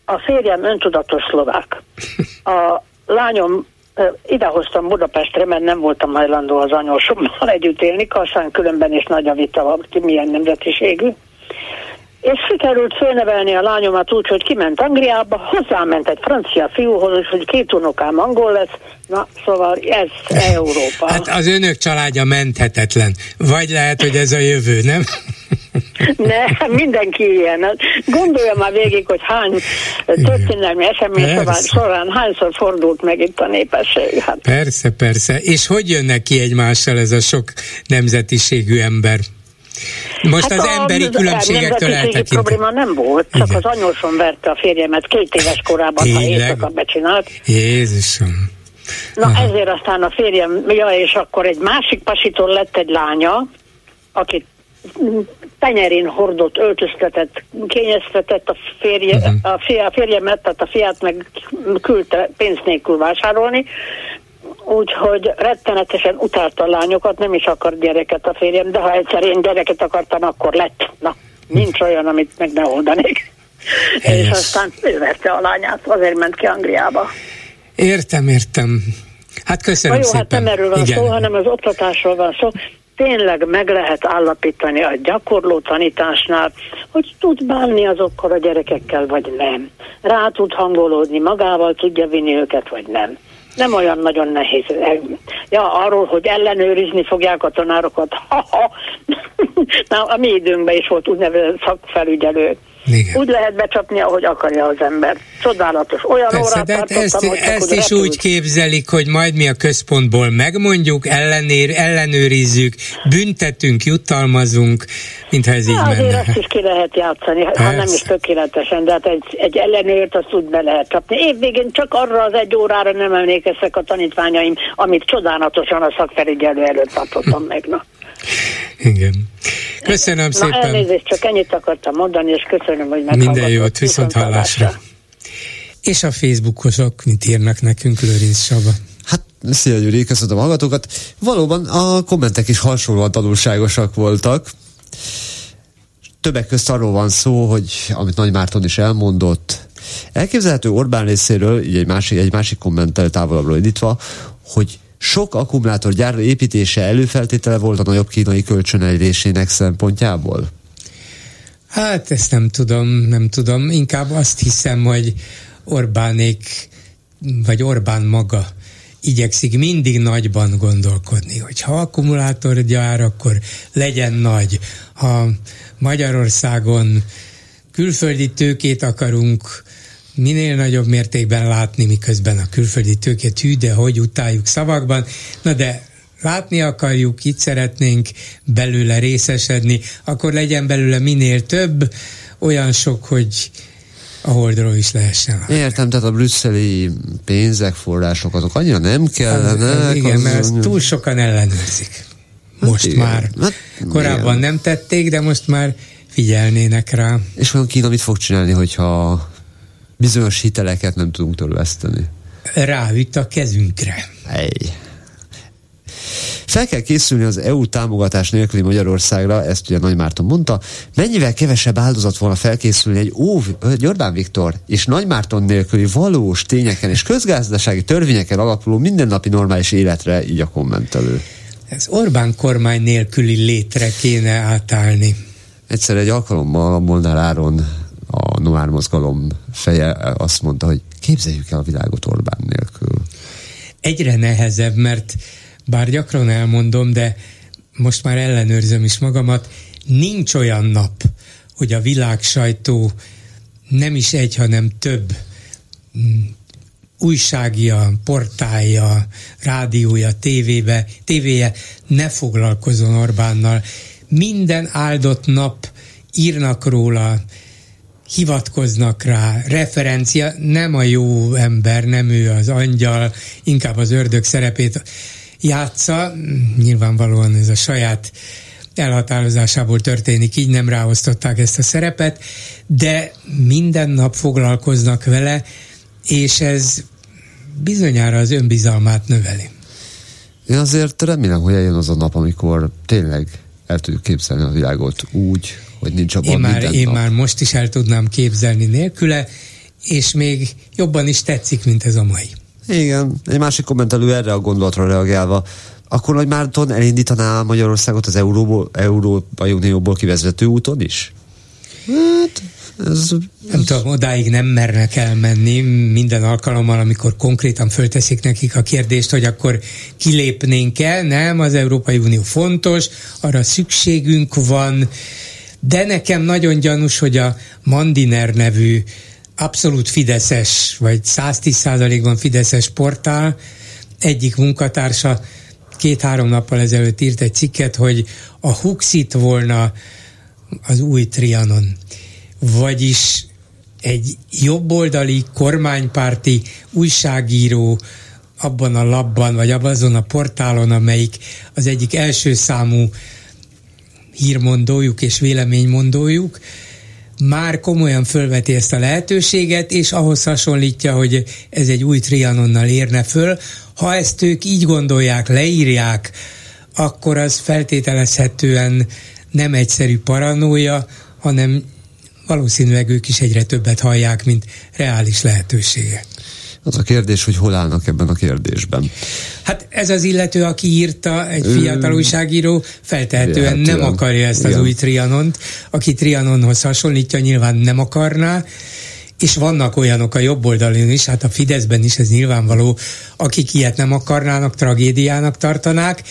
a férjem öntudatos szlovák. A lányom idehoztam Budapestre, mert nem voltam hajlandó az anyósommal együtt élni, aztán különben is nagy a vita, ki milyen nemzetiségű. És sikerült fölnevelni a lányomat úgy, hogy kiment Angliába, hozzáment egy francia fiúhoz, és hogy két unokám angol lesz, na szóval ez Európa. <laughs> Hát az önök családja menthetetlen. Vagy lehet, hogy ez a jövő, nem? <laughs> Ne, mindenki ilyen. Hát gondolja már végig, hogy hány történelmi esemény során, során hányszor fordult meg itt a népesség. Hát. Persze, persze. És hogy jönnek ki egymással ez a sok nemzetiségű ember? Most hát az emberi különbségektől eltekintve. probléma nem volt, csak Igen. az anyósom verte a férjemet két éves korában, Tényleg? ha éjszaka becsinált. Jézusom. Na Aha. ezért aztán a férjem, ja, és akkor egy másik pasitól lett egy lánya, akit tenyerén hordott, öltöztetett, kényeztetett a, férje, uh-huh. a, fia, a férjemet, tehát a fiát meg küldte pénz nélkül vásárolni, úgyhogy rettenetesen utálta a lányokat, nem is akar gyereket a férjem, de ha egyszer én gyereket akartam, akkor lett. Na, nincs olyan, amit meg ne oldanék. Helyes. És aztán ő verte a lányát, azért ment ki Angliába. Értem, értem. Hát köszönöm Na jó, szépen. hát nem erről van Igen. szó, hanem az oktatásról van szó tényleg meg lehet állapítani a gyakorló tanításnál, hogy tud bánni azokkal a gyerekekkel, vagy nem. Rá tud hangolódni, magával tudja vinni őket, vagy nem. Nem olyan nagyon nehéz. Ja, arról, hogy ellenőrizni fogják a tanárokat. Ha-ha. <laughs> Na, a mi időnkben is volt úgynevezett szakfelügyelő igen. Úgy lehet becsapni, ahogy akarja az ember. Csodálatos. Olyan Persze, órát de hát ezt, ezt is repült. úgy képzelik, hogy majd mi a központból megmondjuk, ellenér, ellenőrizzük, büntetünk, jutalmazunk, mintha ez így azért menne. azt is ki lehet játszani, Persze. ha nem is tökéletesen, de hát egy, egy ellenőrt azt úgy be lehet csapni. Évvégén csak arra az egy órára nem emlékeztek a tanítványaim, amit csodálatosan a szakfelügyelő előtt tartottam meg. Na. Igen. Köszönöm Na, szépen. elnézést, csak ennyit akartam mondani, és köszönöm, hogy meghallgatott. Minden jót, viszont hallásra. És a Facebookosok mit írnak nekünk, Lőrinc Saba? Hát, szia Gyuri, köszönöm a hallgatókat. Valóban a kommentek is hasonlóan tanulságosak voltak. Többek közt arról van szó, hogy amit Nagy Márton is elmondott, elképzelhető Orbán részéről, így egy másik, egy másik kommentel távolabbról indítva, hogy sok akkumulátorgyár építése előfeltétele volt a nagyobb kínai kölcsön egyrésének szempontjából? Hát ezt nem tudom, nem tudom. Inkább azt hiszem, hogy Orbánék, vagy Orbán maga igyekszik mindig nagyban gondolkodni, hogy ha akkumulátorgyár, akkor legyen nagy. Ha Magyarországon külföldi tőkét akarunk minél nagyobb mértékben látni, miközben a külföldi tőkét hű, de hogy utáljuk szavakban. Na de látni akarjuk, itt szeretnénk belőle részesedni, akkor legyen belőle minél több, olyan sok, hogy a holdról is lehessen látni. Értem, tehát a brüsszeli pénzek, források azok annyira nem kellene. Igen, az... mert ezt túl sokan ellenőrzik. Hát most hát már. Hát, Korábban igen. nem tették, de most már figyelnének rá. És olyan Kína mit fog csinálni, hogyha bizonyos hiteleket nem tudunk törleszteni. Ráüt a kezünkre. Hey. Fel kell készülni az EU támogatás nélküli Magyarországra, ezt ugye Nagy Márton mondta. Mennyivel kevesebb áldozat volna felkészülni egy Ó, egy Orbán Viktor és Nagy Márton nélküli valós tényeken és közgazdasági törvényeken alapuló mindennapi normális életre, így a kommentelő. Ez Orbán kormány nélküli létre kéne átállni. Egyszer egy alkalommal Molnár Áron a Noár mozgalom feje azt mondta, hogy képzeljük el a világot Orbán nélkül. Egyre nehezebb, mert bár gyakran elmondom, de most már ellenőrzöm is magamat, nincs olyan nap, hogy a világ sajtó nem is egy, hanem több mm, újságja, portálja, rádiója, tévébe, tévéje ne foglalkozon Orbánnal. Minden áldott nap írnak róla, hivatkoznak rá, referencia, nem a jó ember, nem ő az angyal, inkább az ördög szerepét játsza, nyilvánvalóan ez a saját elhatározásából történik, így nem ráosztották ezt a szerepet, de minden nap foglalkoznak vele, és ez bizonyára az önbizalmát növeli. Én azért remélem, hogy eljön az a nap, amikor tényleg el tudjuk képzelni a világot úgy, hogy nincs abban én már, minden Én már most is el tudnám képzelni nélküle, és még jobban is tetszik, mint ez a mai. Igen, egy másik kommentelő erre a gondolatra reagálva, akkor Nagy Márton elindítaná Magyarországot az Euróból, Európai Unióból kivezető úton is? Hát, ez... Nem tudom, odáig nem mernek elmenni minden alkalommal, amikor konkrétan fölteszik nekik a kérdést, hogy akkor kilépnénk el, nem, az Európai Unió fontos, arra szükségünk van, de nekem nagyon gyanús, hogy a Mandiner nevű abszolút fideszes, vagy 110%-ban fideszes portál egyik munkatársa két-három nappal ezelőtt írt egy cikket, hogy a Huxit volna az új Trianon. Vagyis egy jobboldali, kormánypárti újságíró abban a labban, vagy abban azon a portálon, amelyik az egyik első számú hírmondójuk és véleménymondójuk, már komolyan fölveti ezt a lehetőséget, és ahhoz hasonlítja, hogy ez egy új Trianonnal érne föl. Ha ezt ők így gondolják, leírják, akkor az feltételezhetően nem egyszerű paranója, hanem valószínűleg ők is egyre többet hallják, mint reális lehetősége. Az a kérdés, hogy hol állnak ebben a kérdésben. Hát ez az illető, aki írta, egy fiatal újságíró, feltehetően nem akarja ezt az Igen. új Trianont, aki Trianonhoz hasonlítja, nyilván nem akarná, és vannak olyanok a jobb oldalon is, hát a Fideszben is ez nyilvánvaló, akik ilyet nem akarnának, tragédiának tartanák,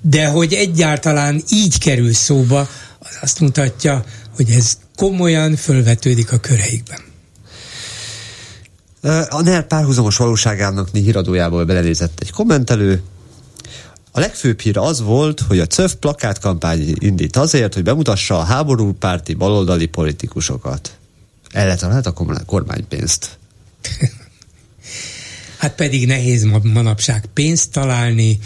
de hogy egyáltalán így kerül szóba, az azt mutatja, hogy ez komolyan fölvetődik a köreikben. A NER párhuzamos valóságának híradójából belenézett egy kommentelő. A legfőbb hír az volt, hogy a CÖF plakátkampány indít azért, hogy bemutassa a háborúpárti baloldali politikusokat. Elletalálta a kormány- kormánypénzt. <laughs> Hát pedig nehéz ma- manapság pénzt találni.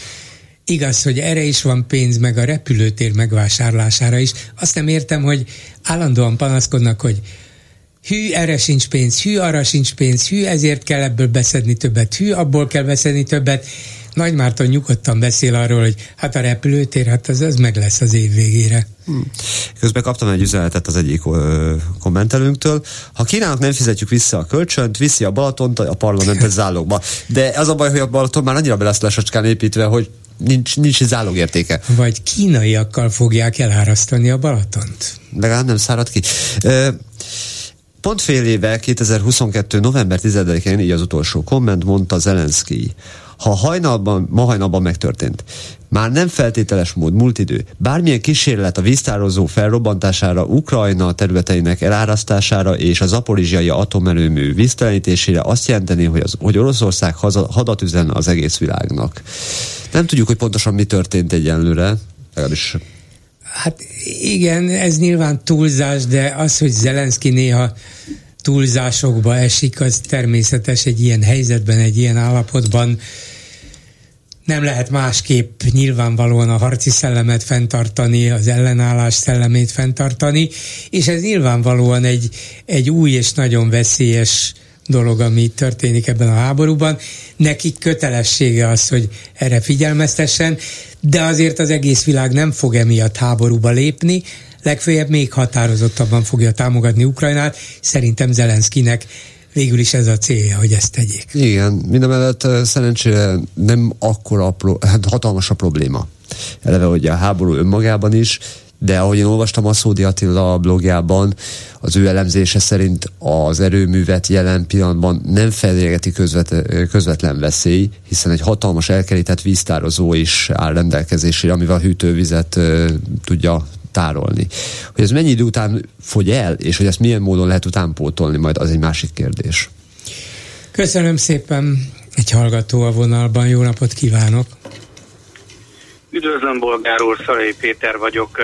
Igaz, hogy erre is van pénz, meg a repülőtér megvásárlására is. Azt nem értem, hogy állandóan panaszkodnak, hogy hű, erre sincs pénz, hű, arra sincs pénz, hű, ezért kell ebből beszedni többet, hű, abból kell beszedni többet. Nagy Márton nyugodtan beszél arról, hogy hát a repülőtér, hát az, az meg lesz az év végére. Közben kaptam egy üzenetet az egyik ö, kommentelőnktől. Ha Kínának nem fizetjük vissza a kölcsönt, viszi a Balatont a parlamentet zálogba. De az a baj, hogy a Balaton már annyira be lesz lesacskán építve, hogy nincs, nincs zálogértéke. Vagy kínaiakkal fogják elárasztani a Balatont. Legalább nem szárad ki. Ö, Pont fél éve, 2022. november 10-én, így az utolsó komment, mondta Zelenszky. Ha hajnalban, ma hajnalban megtörtént, már nem feltételes mód múlt idő. Bármilyen kísérlet a víztározó felrobbantására, Ukrajna területeinek elárasztására és a zaporizsiai atomerőmű víztelenítésére azt jelenteni, hogy, az, hogy Oroszország haza, hadat üzen az egész világnak. Nem tudjuk, hogy pontosan mi történt egyenlőre, legalábbis Hát igen, ez nyilván túlzás, de az, hogy Zelenszky néha túlzásokba esik, az természetes egy ilyen helyzetben, egy ilyen állapotban. Nem lehet másképp nyilvánvalóan a harci szellemet fenntartani, az ellenállás szellemét fenntartani, és ez nyilvánvalóan egy, egy új és nagyon veszélyes dolog, ami történik ebben a háborúban. Nekik kötelessége az, hogy erre figyelmeztessen, de azért az egész világ nem fog emiatt háborúba lépni, legfeljebb még határozottabban fogja támogatni Ukrajnát. Szerintem Zelenszkinek végül is ez a célja, hogy ezt tegyék. Igen, mindemellett eh, szerencsére nem akkora, hát hatalmas a probléma. Eleve, hogy a háború önmagában is, de ahogy én olvastam a Szódi Attila blogjában, az ő elemzése szerint az erőművet jelen pillanatban nem fenyegeti közvet, közvetlen veszély, hiszen egy hatalmas elkerített víztározó is áll rendelkezésére, amivel a hűtővizet ö, tudja tárolni. Hogy ez mennyi idő után fogy el, és hogy ezt milyen módon lehet utánpótolni, majd az egy másik kérdés. Köszönöm szépen, egy hallgató a vonalban, jó napot kívánok! Üdvözlöm, bolgár úr, Szarai Péter vagyok.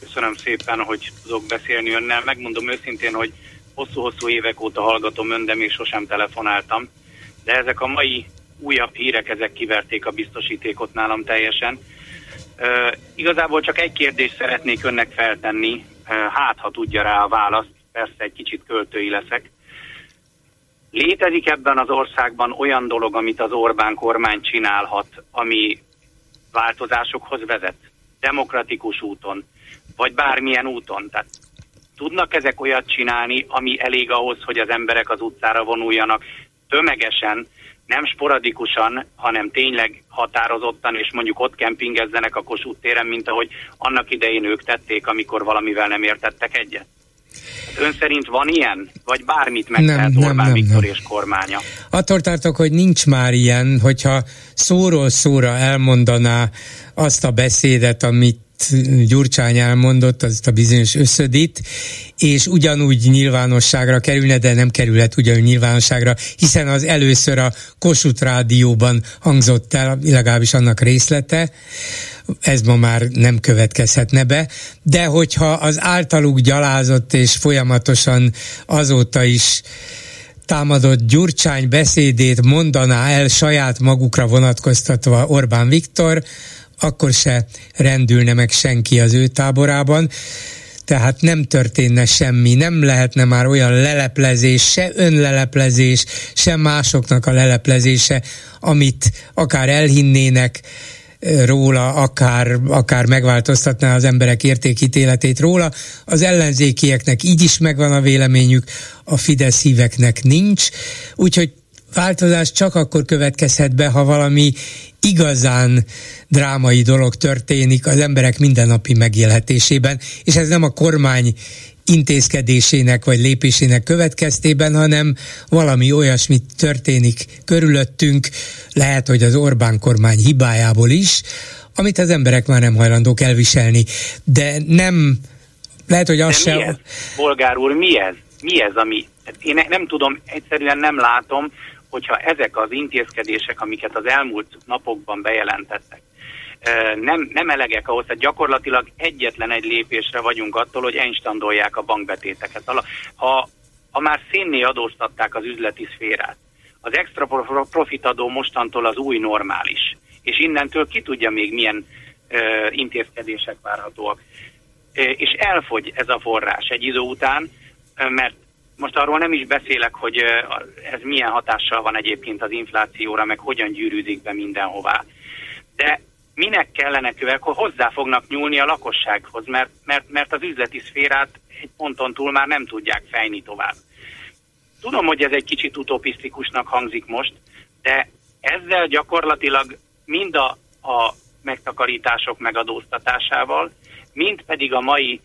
Köszönöm szépen, hogy tudok beszélni önnel. Megmondom őszintén, hogy hosszú-hosszú évek óta hallgatom ön, de még sosem telefonáltam. De ezek a mai újabb hírek, ezek kiverték a biztosítékot nálam teljesen. Igazából csak egy kérdést szeretnék önnek feltenni, hát ha tudja rá a választ, persze egy kicsit költői leszek. Létezik ebben az országban olyan dolog, amit az Orbán kormány csinálhat, ami változásokhoz vezet? Demokratikus úton, vagy bármilyen úton. Tehát tudnak ezek olyat csinálni, ami elég ahhoz, hogy az emberek az utcára vonuljanak tömegesen, nem sporadikusan, hanem tényleg határozottan, és mondjuk ott kempingezzenek a Kossuth téren, mint ahogy annak idején ők tették, amikor valamivel nem értettek egyet? Ön szerint van ilyen? Vagy bármit megtehet nem, Orbán nem, nem, Viktor nem. és kormánya? Attól tartok, hogy nincs már ilyen, hogyha szóról szóra elmondaná azt a beszédet, amit Gyurcsány elmondott, azt a bizonyos összödit, és ugyanúgy nyilvánosságra kerülne, de nem kerülhet ugyanúgy nyilvánosságra, hiszen az először a Kossuth rádióban hangzott el, legalábbis annak részlete, ez ma már nem következhetne be, de hogyha az általuk gyalázott és folyamatosan azóta is támadott Gyurcsány beszédét mondaná el saját magukra vonatkoztatva Orbán Viktor, akkor se rendülne meg senki az ő táborában tehát nem történne semmi, nem lehetne már olyan leleplezés, se önleleplezés, se másoknak a leleplezése, amit akár elhinnének róla, akár, akár megváltoztatná az emberek értékítéletét róla. Az ellenzékieknek így is megvan a véleményük, a Fidesz híveknek nincs, úgyhogy változás csak akkor következhet be, ha valami igazán drámai dolog történik az emberek mindennapi megélhetésében, és ez nem a kormány intézkedésének vagy lépésének következtében, hanem valami olyasmi történik körülöttünk, lehet, hogy az Orbán kormány hibájából is, amit az emberek már nem hajlandók elviselni. De nem, lehet, hogy az sem... Mi ez? Bolgár úr, mi ez? Mi ez, ami... Én nem tudom, egyszerűen nem látom, hogyha ezek az intézkedések, amiket az elmúlt napokban bejelentettek, nem, nem elegek ahhoz, tehát gyakorlatilag egyetlen egy lépésre vagyunk attól, hogy enstandolják a bankbetéteket. Ha, ha már szénné adóztatták az üzleti szférát, az extra profitadó mostantól az új normális, és innentől ki tudja még milyen intézkedések várhatóak. és elfogy ez a forrás egy idő után, mert most arról nem is beszélek, hogy ez milyen hatással van egyébként az inflációra, meg hogyan gyűrűzik be mindenhová. De minek kellene követ, akkor hozzá fognak nyúlni a lakossághoz, mert, mert, mert az üzleti szférát egy ponton túl már nem tudják fejni tovább. Tudom, hogy ez egy kicsit utopisztikusnak hangzik most, de ezzel gyakorlatilag mind a, a megtakarítások megadóztatásával, mind pedig a mai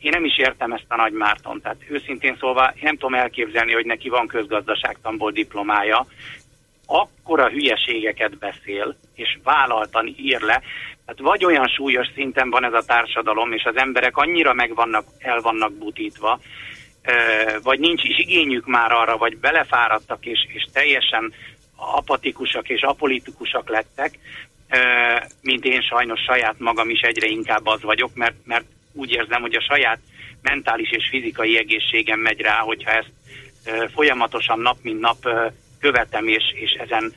én nem is értem ezt a Nagy Márton, tehát őszintén szólva én nem tudom elképzelni, hogy neki van közgazdaságtamból diplomája, akkora hülyeségeket beszél, és vállaltan ír le, tehát vagy olyan súlyos szinten van ez a társadalom, és az emberek annyira meg vannak, el vannak butítva, vagy nincs is igényük már arra, vagy belefáradtak, és, és teljesen apatikusak és apolitikusak lettek, mint én sajnos saját magam is egyre inkább az vagyok, mert, mert úgy érzem, hogy a saját mentális és fizikai egészségem megy rá, hogyha ezt folyamatosan nap mint nap követem, és, és ezen,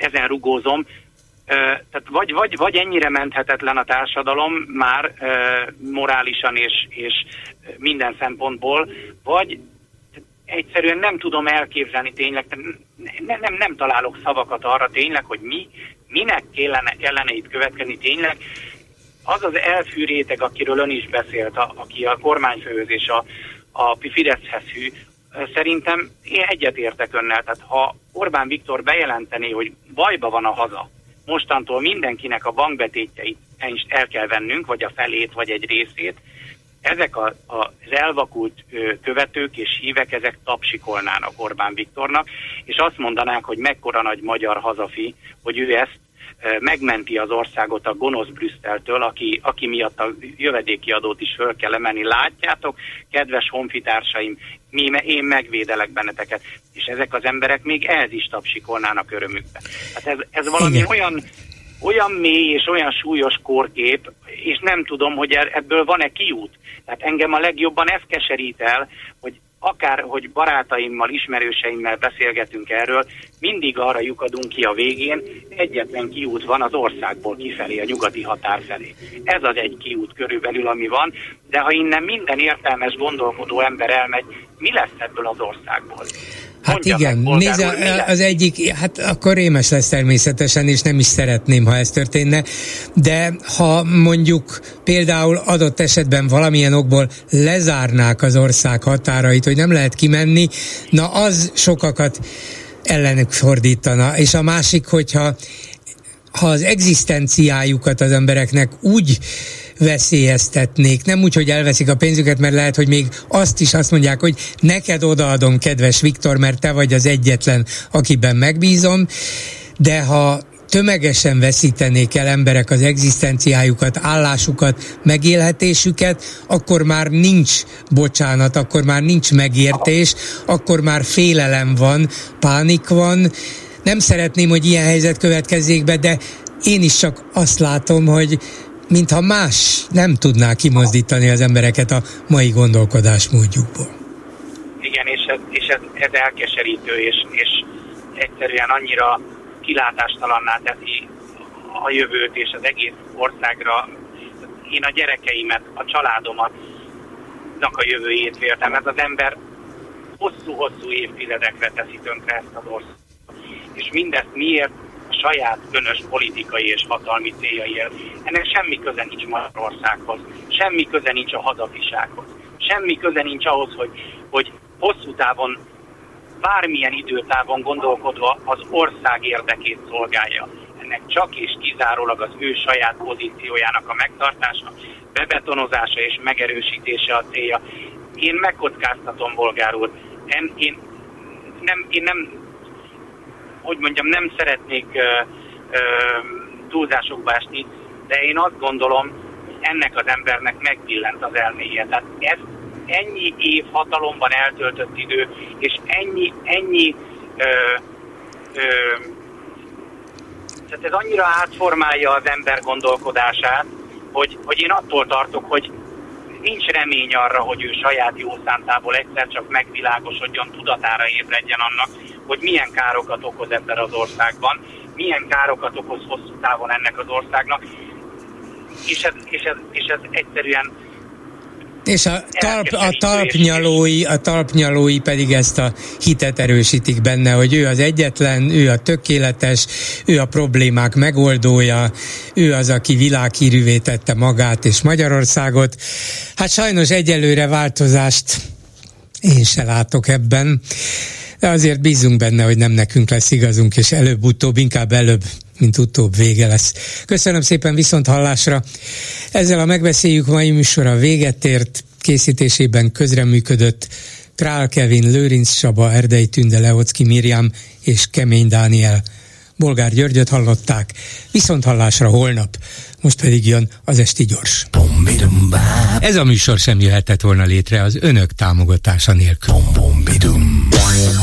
ezen rugózom. Tehát vagy, vagy, vagy ennyire menthetetlen a társadalom már morálisan és, és minden szempontból, vagy egyszerűen nem tudom elképzelni tényleg, nem, nem, nem találok szavakat arra tényleg, hogy mi, minek kellene, kellene itt következni tényleg, az az elfű réteg, akiről ön is beszélt, a, aki a kormányfőhöz és a, a Fideszhez hű, szerintem én egyetértek önnel, tehát ha Orbán Viktor bejelenteni, hogy bajba van a haza, mostantól mindenkinek a bankbetétjeit el kell vennünk, vagy a felét, vagy egy részét, ezek a, a, az elvakult követők és hívek, ezek tapsikolnának Orbán Viktornak, és azt mondanák, hogy mekkora nagy magyar hazafi, hogy ő ezt megmenti az országot a gonosz Brüsszeltől, aki, aki miatt a jövedéki adót is föl kell emelni. Látjátok, kedves honfitársaim, mi, én megvédelek benneteket. És ezek az emberek még ehhez is tapsikolnának örömükbe. Hát ez, ez valami Igen. olyan olyan mély és olyan súlyos korkép, és nem tudom, hogy er, ebből van-e kiút. Tehát engem a legjobban ez keserít el, hogy akár hogy barátaimmal, ismerőseimmel beszélgetünk erről, mindig arra lyukadunk ki a végén, egyetlen kiút van az országból kifelé, a nyugati határ felé. Ez az egy kiút körülbelül, ami van, de ha innen minden értelmes gondolkodó ember elmegy, mi lesz ebből az országból? Hát igen, nézze, az egyik, hát akkor rémes lesz természetesen, és nem is szeretném, ha ez történne, de ha mondjuk például adott esetben valamilyen okból lezárnák az ország határait, hogy nem lehet kimenni, na az sokakat ellenük fordítana. És a másik, hogyha ha az egzisztenciájukat az embereknek úgy veszélyeztetnék. Nem úgy, hogy elveszik a pénzüket, mert lehet, hogy még azt is azt mondják, hogy neked odaadom, kedves Viktor, mert te vagy az egyetlen, akiben megbízom, de ha tömegesen veszítenék el emberek az egzisztenciájukat, állásukat, megélhetésüket, akkor már nincs bocsánat, akkor már nincs megértés, akkor már félelem van, pánik van. Nem szeretném, hogy ilyen helyzet következzék be, de én is csak azt látom, hogy mintha más nem tudná kimozdítani az embereket a mai gondolkodásmódjukból. Igen, és ez, és ez, ez elkeserítő, és, és egyszerűen annyira kilátástalanná teszi a jövőt és az egész országra. Én a gyerekeimet, a családomat a jövőjét véltem. Ez az ember hosszú-hosszú évtizedekre teszi tönkre ezt az országot. És mindezt miért? Saját önös politikai és hatalmi céljaiért. Ennek semmi köze nincs Magyarországhoz, semmi köze nincs a hazafisághoz, semmi köze nincs ahhoz, hogy, hogy hosszú távon, bármilyen időtávon gondolkodva az ország érdekét szolgálja. Ennek csak és kizárólag az ő saját pozíciójának a megtartása, bebetonozása és megerősítése a célja. Én megkockáztatom, bolgár úr, én, én nem, én nem hogy mondjam, nem szeretnék ö, ö, túlzásokba esni, de én azt gondolom, ennek az embernek megbillent az elméje. Tehát ez ennyi év hatalomban eltöltött idő, és ennyi, ennyi ö, ö, tehát ez annyira átformálja az ember gondolkodását, hogy, hogy én attól tartok, hogy nincs remény arra, hogy ő saját jó szántából egyszer csak megvilágosodjon, tudatára ébredjen annak, hogy milyen károkat okoz ebben az országban, milyen károkat okoz hosszú távon ennek az országnak, és ez, és ez, és ez egyszerűen és a, talp, a, talpnyalói, a talpnyalói pedig ezt a hitet erősítik benne, hogy ő az egyetlen, ő a tökéletes, ő a problémák megoldója, ő az, aki világhírűvé tette magát és Magyarországot. Hát sajnos egyelőre változást én se látok ebben de azért bízunk benne, hogy nem nekünk lesz igazunk, és előbb-utóbb, inkább előbb, mint utóbb vége lesz. Köszönöm szépen viszont hallásra. Ezzel a megbeszéljük mai műsora véget ért, készítésében közreműködött Král Kevin, Lőrinc Csaba, Erdei Tünde, Leocki Miriam és Kemény Dániel. Bolgár Györgyöt hallották, viszont hallásra holnap, most pedig jön az Esti Gyors. Ez a műsor sem jöhetett volna létre az önök támogatása nélkül.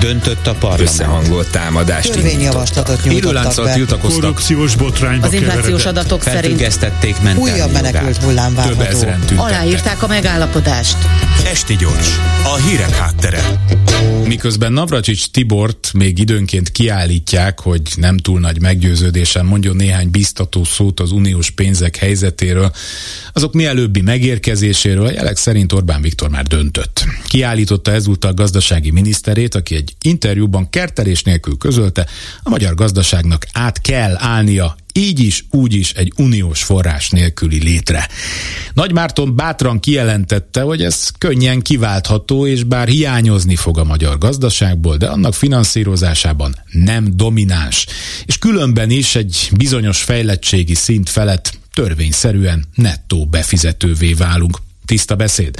döntött a parlament. Összehangolt támadást Törvényjavaslatot nyújtottak be. tiltakoztak. Korrupciós botrányba Az inflációs adatok szerint felfüggesztették mentelmi Újabb menekült hullám ezren Aláírták a megállapodást. Esti Gyors, a hírek háttere. Miközben Navracsics Tibort még időnként kiállítják, hogy nem túl nagy meggyőződésen mondjon néhány biztató szót az uniós pénzek helyzetéről, azok mielőbbi megérkezéséről jelek szerint Orbán Viktor már döntött. Kiállította ezúttal gazdasági miniszterét, aki egy interjúban kertelés nélkül közölte, a magyar gazdaságnak át kell állnia így is, úgy is egy uniós forrás nélküli létre. Nagy Márton bátran kijelentette, hogy ez könnyen kiváltható, és bár hiányozni fog a magyar gazdaságból, de annak finanszírozásában nem domináns. És különben is egy bizonyos fejlettségi szint felett törvényszerűen nettó befizetővé válunk. Tiszta beszéd.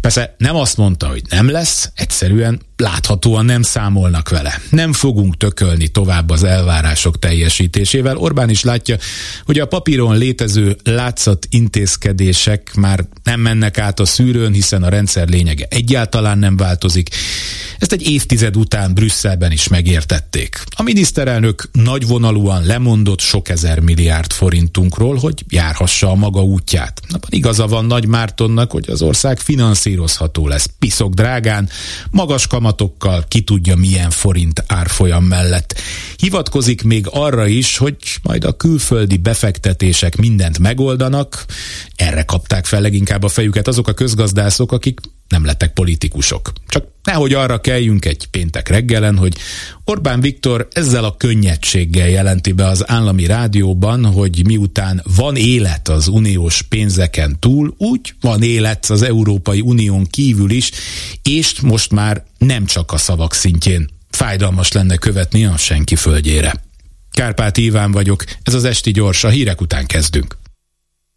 Persze nem azt mondta, hogy nem lesz, egyszerűen láthatóan nem számolnak vele. Nem fogunk tökölni tovább az elvárások teljesítésével. Orbán is látja, hogy a papíron létező látszat intézkedések már nem mennek át a szűrőn, hiszen a rendszer lényege egyáltalán nem változik. Ezt egy évtized után Brüsszelben is megértették. A miniszterelnök nagyvonalúan lemondott sok ezer milliárd forintunkról, hogy járhassa a maga útját. Abban igaza van Nagy Mártonnak, hogy az ország finanszírozható lesz piszok drágán, magas kamatokkal, ki tudja milyen forint árfolyam mellett. Hivatkozik még arra is, hogy majd a külföldi befektetések mindent megoldanak, erre kapták fel leginkább a fejüket azok a közgazdászok, akik nem lettek politikusok. Csak nehogy arra kelljünk egy péntek reggelen, hogy Orbán Viktor ezzel a könnyedséggel jelenti be az állami rádióban, hogy miután van élet az uniós pénzeken túl, úgy van élet az Európai Unión kívül is, és most már nem csak a szavak szintjén. Fájdalmas lenne követni a senki földjére. Kárpát Iván vagyok, ez az Esti Gyors, a hírek után kezdünk.